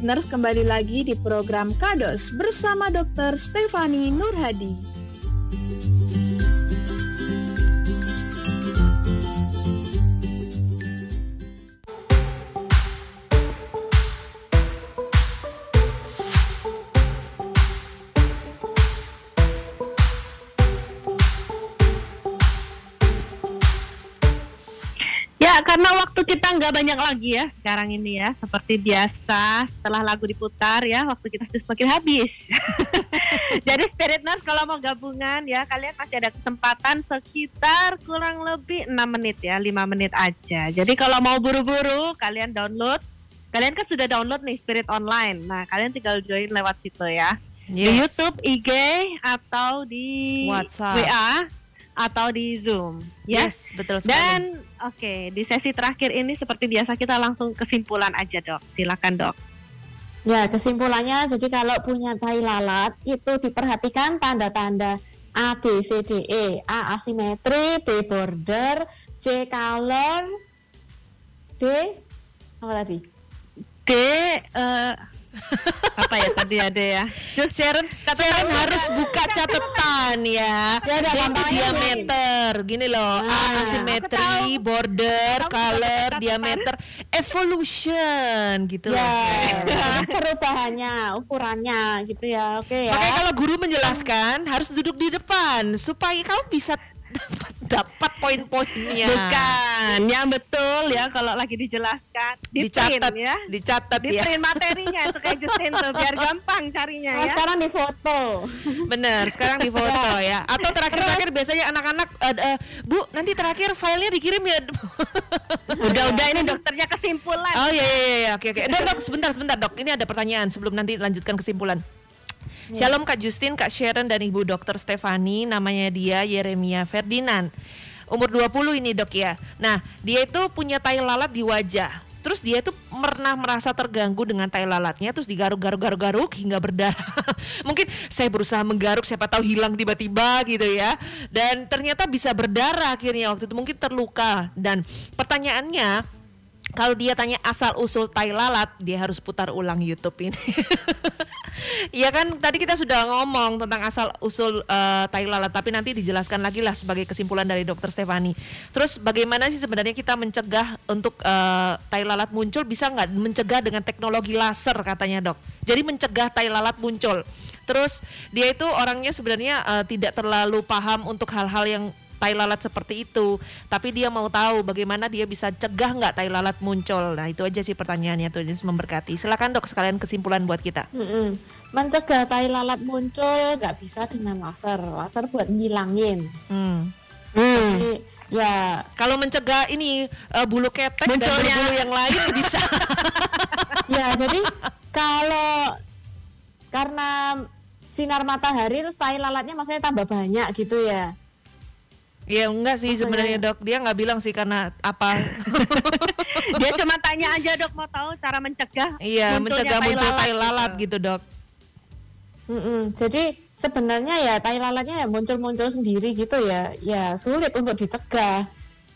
Nurse kembali lagi di program Kados bersama Dr. Stefani Nurhadi. Nggak banyak lagi ya sekarang ini ya. Seperti biasa, setelah lagu diputar ya, waktu kita sudah semakin habis. Jadi Spirit Nurse kalau mau gabungan ya, kalian masih ada kesempatan sekitar kurang lebih 6 menit ya, 5 menit aja. Jadi kalau mau buru-buru, kalian download. Kalian kan sudah download nih Spirit Online. Nah, kalian tinggal join lewat situ ya. Di Yes. YouTube, IG, atau di WhatsApp. WA, atau di Zoom. Ya. Yes, betul sekali. Dan oke, di sesi terakhir ini seperti biasa kita langsung kesimpulan aja dok. Silakan dok. Ya, kesimpulannya jadi kalau punya tai lalat itu diperhatikan tanda-tanda A, B, C, D, E. A, asimetri, B, border, C, color, D, apa tadi? D eh, apa ya tadi ada ya? Sharon, Sharon harus buka catatan ya. Ya aja, diameter, gini loh. Ah. asimetri, border, Aku color, catatan. diameter, evolution gitu loh. Ya, perubahannya, ukurannya gitu ya. Oke ya. Makanya kalau guru menjelaskan harus duduk di depan supaya kamu bisa dapat dapat poin-poinnya. Bukan, yang betul ya kalau lagi dijelaskan di Dicatat, print ya. dicatat Di ya. print materinya itu kayak Justin tuh biar gampang carinya Nah, ya. sekarang di foto. Bener, sekarang di foto ya. Atau terakhir-terakhir biasanya anak-anak, eh, eh, Bu, nanti terakhir filenya dikirim ya. Udah-udah ini dokternya kesimpulan. Oh iya iya iya oke oke. Dok, dok sebentar sebentar dok. Ini ada pertanyaan sebelum nanti lanjutkan kesimpulan. Shalom Kak Justin, Kak Sharon dan Ibu Dokter Stefani, namanya dia Yeremia Ferdinand. Umur 20 ini dok ya. Nah, dia itu punya tai lalat di wajah. Terus dia itu pernah merasa terganggu dengan tai lalatnya, terus digaruk-garuk-garuk-garuk hingga berdarah. Mungkin saya berusaha menggaruk, siapa tahu hilang tiba-tiba gitu ya. Dan ternyata bisa berdarah akhirnya waktu itu mungkin terluka. Dan pertanyaannya, kalau dia tanya asal usul tai lalat, dia harus putar ulang YouTube ini. Iya kan tadi kita sudah ngomong tentang asal usul eh, tai lalat, tapi nanti dijelaskan lagi lah sebagai kesimpulan dari Dokter Stefani. Terus bagaimana sih sebenarnya kita mencegah untuk eh, tai lalat muncul? Bisa nggak mencegah dengan teknologi laser katanya dok? Jadi mencegah tai lalat muncul. Terus dia itu orangnya sebenarnya eh, tidak terlalu paham untuk hal-hal yang tai lalat seperti itu, tapi dia mau tahu bagaimana dia bisa cegah nggak tai lalat muncul. Nah itu aja sih pertanyaannya tuh Yesus memberkati. Silakan dok sekalian kesimpulan buat kita. Mm-mm. Mencegah tai lalat muncul nggak bisa dengan laser. Laser buat ngilangin. Hmm. Jadi ya Kalau mencegah ini eh, bulu ketek dan Munculnya. bulu yang lain bisa. ya jadi kalau karena sinar matahari terus tai lalatnya maksudnya tambah banyak gitu ya. Ya enggak sih Maksudnya- sebenarnya dok. Dia nggak bilang sih karena apa. Dia cuma tanya aja dok mau tahu cara mencegah Iya mencegah muncul tai gitu. lalat gitu dok. Mm-mm. Jadi sebenarnya ya tai lalatnya ya muncul-muncul sendiri gitu ya, ya sulit untuk dicegah.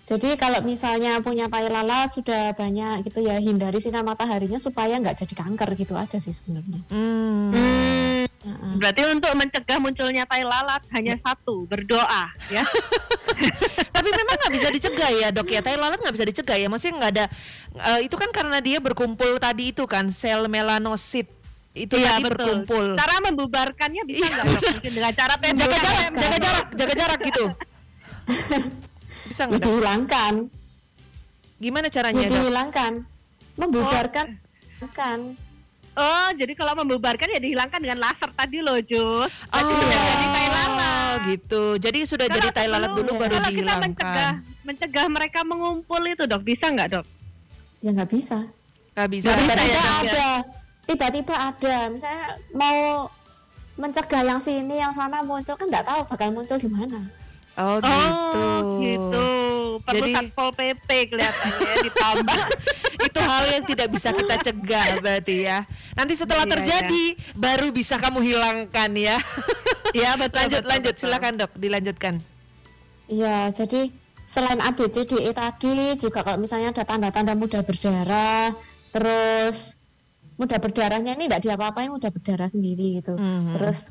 Jadi kalau misalnya punya tai lalat sudah banyak gitu ya hindari sinar mataharinya supaya nggak jadi kanker gitu aja sih sebenarnya. Hmm. Hmm, Heeh. berarti untuk mencegah munculnya tai lalat hanya satu berdoa ya. Tapi memang nggak bisa dicegah ya dok ya. Tai lalat nggak bisa dicegah ya. Maksudnya nggak ada. eh, itu kan karena dia berkumpul tadi itu kan sel melanosit itu Iya tadi betul. berkumpul. Cara membubarkannya bisa Iya, nggak dok? Mungkin dengan cara jaga jarak, jaga jarak, jaga jarak gitu. Bisa Ya, nggak dihilangkan, Gimana ya, caranya dok? dihilangkan, membubarkan, kan. Oh, jadi kalau membubarkan ya dihilangkan dengan laser tadi loh, Jus. Berarti Oh. sudah jadi tai lalat gitu. Jadi sudah Kalau jadi tai lalat dulu baru kalau kita mencegah dihilangkan. mencegah mereka mengumpul itu dok bisa nggak dok? Ya nggak bisa. Gak bisa. Nggak bisa ya, Tiba-tiba ya? ada, tiba-tiba ada. Misalnya mau mencegah yang sini, yang sana muncul kan nggak tahu bakal muncul di mana. Oh gitu. Oh gitu. Perlu Jadi- satpol pp kelihatannya ditambah. Itu hal yang tidak bisa kita cegah berarti ya. Nanti setelah Iya, terjadi baru bisa kamu hilangkan ya. Iya betul. lanjut betul, lanjut betul. silakan dok dilanjutkan. Iya, jadi selain ABCDE tadi juga kalau misalnya ada tanda-tanda mudah berdarah, terus mudah berdarahnya ini tidak diapa-apain mudah berdarah sendiri gitu. Mhm. Terus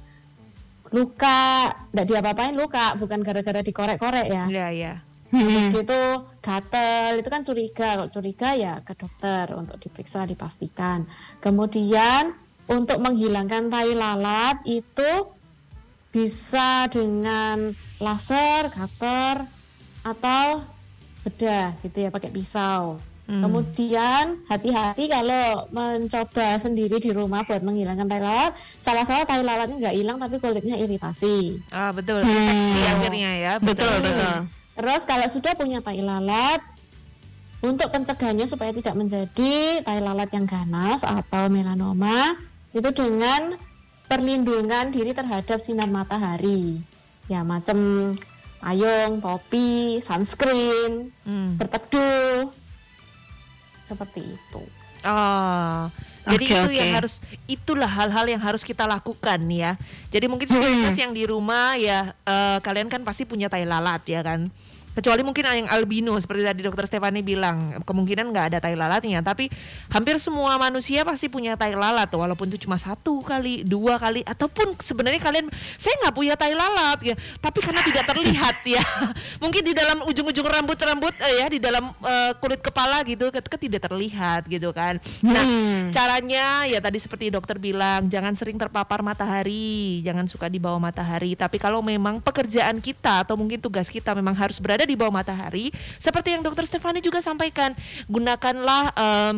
luka, tidak diapa-apain luka, bukan gara-gara dikorek-korek ya. Iya ya. Terus gitu gatel itu kan curiga, kalau curiga ya ke dokter untuk diperiksa dipastikan. Kemudian untuk menghilangkan tai lalat itu bisa dengan laser, cutter atau bedah gitu ya pakai pisau. Hmm. Kemudian hati-hati kalau mencoba sendiri di rumah buat menghilangkan tai lalat. Salah-salah tai lalatnya nggak hilang tapi kulitnya iritasi. Ah betul infeksi akhirnya ya. Betul betul. Terus kalau sudah punya tai lalat, untuk pencegahannya supaya tidak menjadi tai lalat yang ganas atau melanoma, itu dengan perlindungan diri terhadap sinar matahari. Ya, macam payung, topi, sunscreen, Hmm. berteduh. Seperti itu. Oh, jadi Oke, itu oke. yang harus itulah hal-hal yang harus kita lakukan ya. Jadi mungkin spiritus yang di rumah ya eh, kalian kan pasti punya tai lalat ya kan. Kecuali mungkin yang albino seperti tadi dokter Stefani bilang kemungkinan nggak ada tai lalatnya. Tapi hampir semua manusia pasti punya tai lalat walaupun itu cuma satu kali, dua kali ataupun sebenarnya kalian saya nggak punya tai lalat ya. Tapi karena tidak terlihat ya. mungkin di dalam ujung-ujung rambut-rambut eh, ya di dalam eh, kulit kepala gitu ketika tidak terlihat gitu kan. Nah, Hmm. caranya ya tadi seperti dokter bilang jangan sering terpapar matahari, jangan suka di bawah matahari. Tapi kalau memang pekerjaan kita atau mungkin tugas kita memang harus berada di bawah matahari, seperti yang dokter Stefani juga sampaikan, gunakanlah em,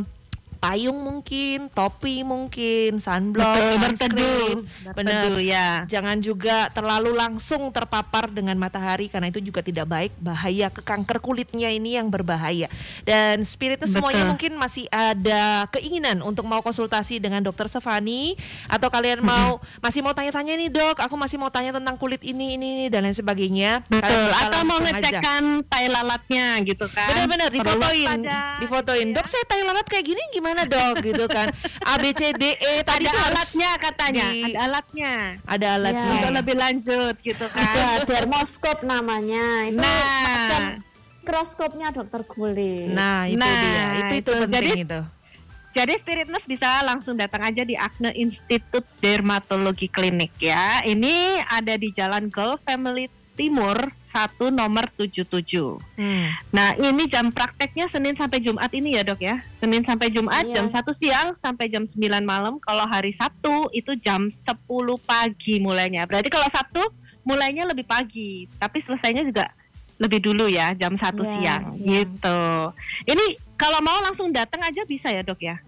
payung mungkin, topi mungkin, sunblock, Betul, sunscreen, berteduh. benar. Berteduh, ya. Jangan juga terlalu langsung terpapar dengan matahari karena itu juga tidak baik, bahaya ke kanker kulitnya ini yang berbahaya. Dan spiritnya semuanya Betul. mungkin masih ada keinginan untuk mau konsultasi dengan dokter Stefani atau kalian mau masih mau tanya-tanya nih dok, aku masih mau tanya tentang kulit ini ini, ini, dan lain sebagainya. Betul. Atau mau ngecekkan tai lalatnya gitu kan? Benar-benar difotoin, difotoin. gitu Dok saya tai lalat kayak gini gimana dok gitu kan? A B C D E tadi ada alatnya katanya, di- ada alatnya. ada alatnya. Ya. Untuk lebih lanjut gitu kan. Ada dermoskop namanya. Itu Nah. macam mikroskopnya dokter kulit. Nah itu Nah, dia, itu itu itu. penting Jadi- itu. Jadi Spirit Nurse bisa langsung datang aja di Acne Institute Dermatologi Klinik ya. Ini ada di Jalan Golf Family Timur 1 nomor 77. Hmm. Nah, ini jam prakteknya Senin sampai Jumat ini ya, Dok ya. Senin sampai Jumat Iya. jam 1 siang sampai jam 9 malam. Kalau hari Sabtu itu jam 10 pagi mulainya. Berarti kalau Sabtu mulainya lebih pagi, tapi selesainya juga lebih dulu ya, jam 1 Iya, siang siang. gitu. Ini kalau mau langsung datang aja bisa ya, Dok ya.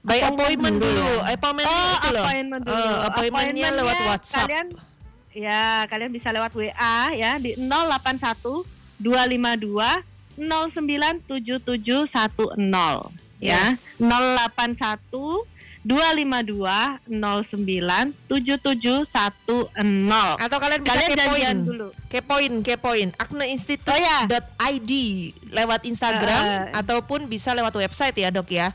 By Appointment appointment dulu dulu, ya? appointment Oh, loh. appointment dulu. Eh, appointmentnya lewat Appointmentnya WhatsApp. Kalian ya, kalian bisa lewat WA ya di 081 252 097710 ya. Yes. 081 252 097710. Atau kalian bisa Kalian kepoin, dulu. kepoin, kepoin, acneinstitute.id lewat Instagram eh. ataupun bisa lewat website ya dok ya.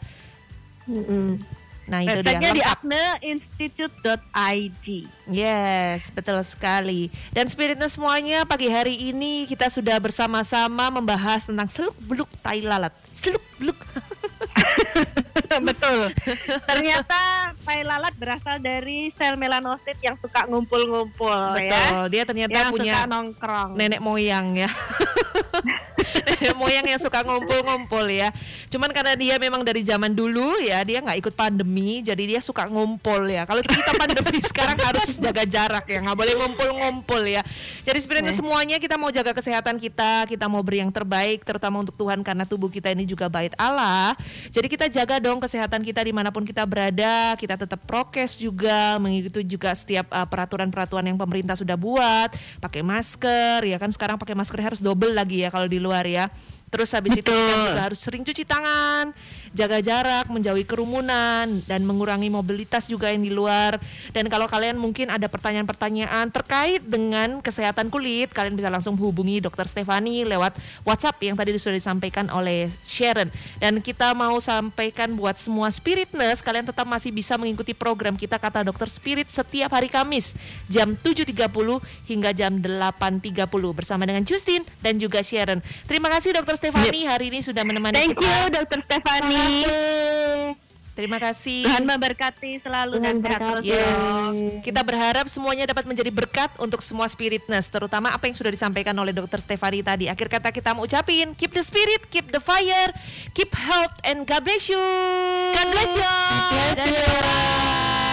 Mm-mm. Nah itu dia Websitenya di lengkap. acneinstitute.id. Yes, betul sekali. Dan spiritnya semuanya pagi hari ini kita sudah bersama-sama membahas tentang seluk beluk tai lalat. Seluk beluk. Betul. Ternyata tai lalat berasal dari sel melanosit yang suka ngumpul-ngumpul ya. Betul. Dia ternyata Yang punya suka nongkrong. nenek moyang ya. nenek moyang yang suka ngumpul-ngumpul ya. Cuman karena dia memang dari zaman dulu ya, dia nggak ikut pandemi, jadi dia suka ngumpul ya. Kalau kita pandemi sekarang harus jaga jarak ya, nggak boleh ngumpul-ngumpul ya. Jadi spiritnya semuanya kita mau jaga kesehatan kita, kita mau beri yang terbaik, terutama untuk Tuhan karena tubuh kita ini juga bait Allah. Jadi kita jaga dong kesehatan kita di mana pun kita berada, kita tetap prokes juga, mengikuti juga setiap uh, peraturan-peraturan yang pemerintah sudah buat, pakai masker ya kan? Sekarang pakai masker harus double lagi ya kalau di luar ya. Terus habis itu kita juga harus sering cuci tangan, jaga jarak, menjauhi kerumunan dan mengurangi mobilitas juga yang di luar. Dan kalau kalian mungkin ada pertanyaan-pertanyaan terkait dengan kesehatan kulit, kalian bisa langsung hubungi Dr. Stefani lewat WhatsApp yang tadi sudah disampaikan oleh Sharon. Dan kita mau sampaikan buat semua spiritness, kalian tetap masih bisa mengikuti program kita kata Dokter Spirit setiap hari Kamis jam 7.30 hingga jam 8.30 bersama dengan Justin dan juga Sharon. Terima kasih Dokter Stefani hari ini sudah menemani Thank kita. you Dokter Stefani. Terima kasih. Tuhan memberkati selalu Tuhan dan sehat terus. Yes, kita berharap semuanya dapat menjadi berkat untuk semua spiritness, terutama apa yang sudah disampaikan oleh Dr. Stefani tadi. Akhir kata kita mau ucapin, keep the spirit, keep the fire, keep health, and God bless you. God bless you. Bless you.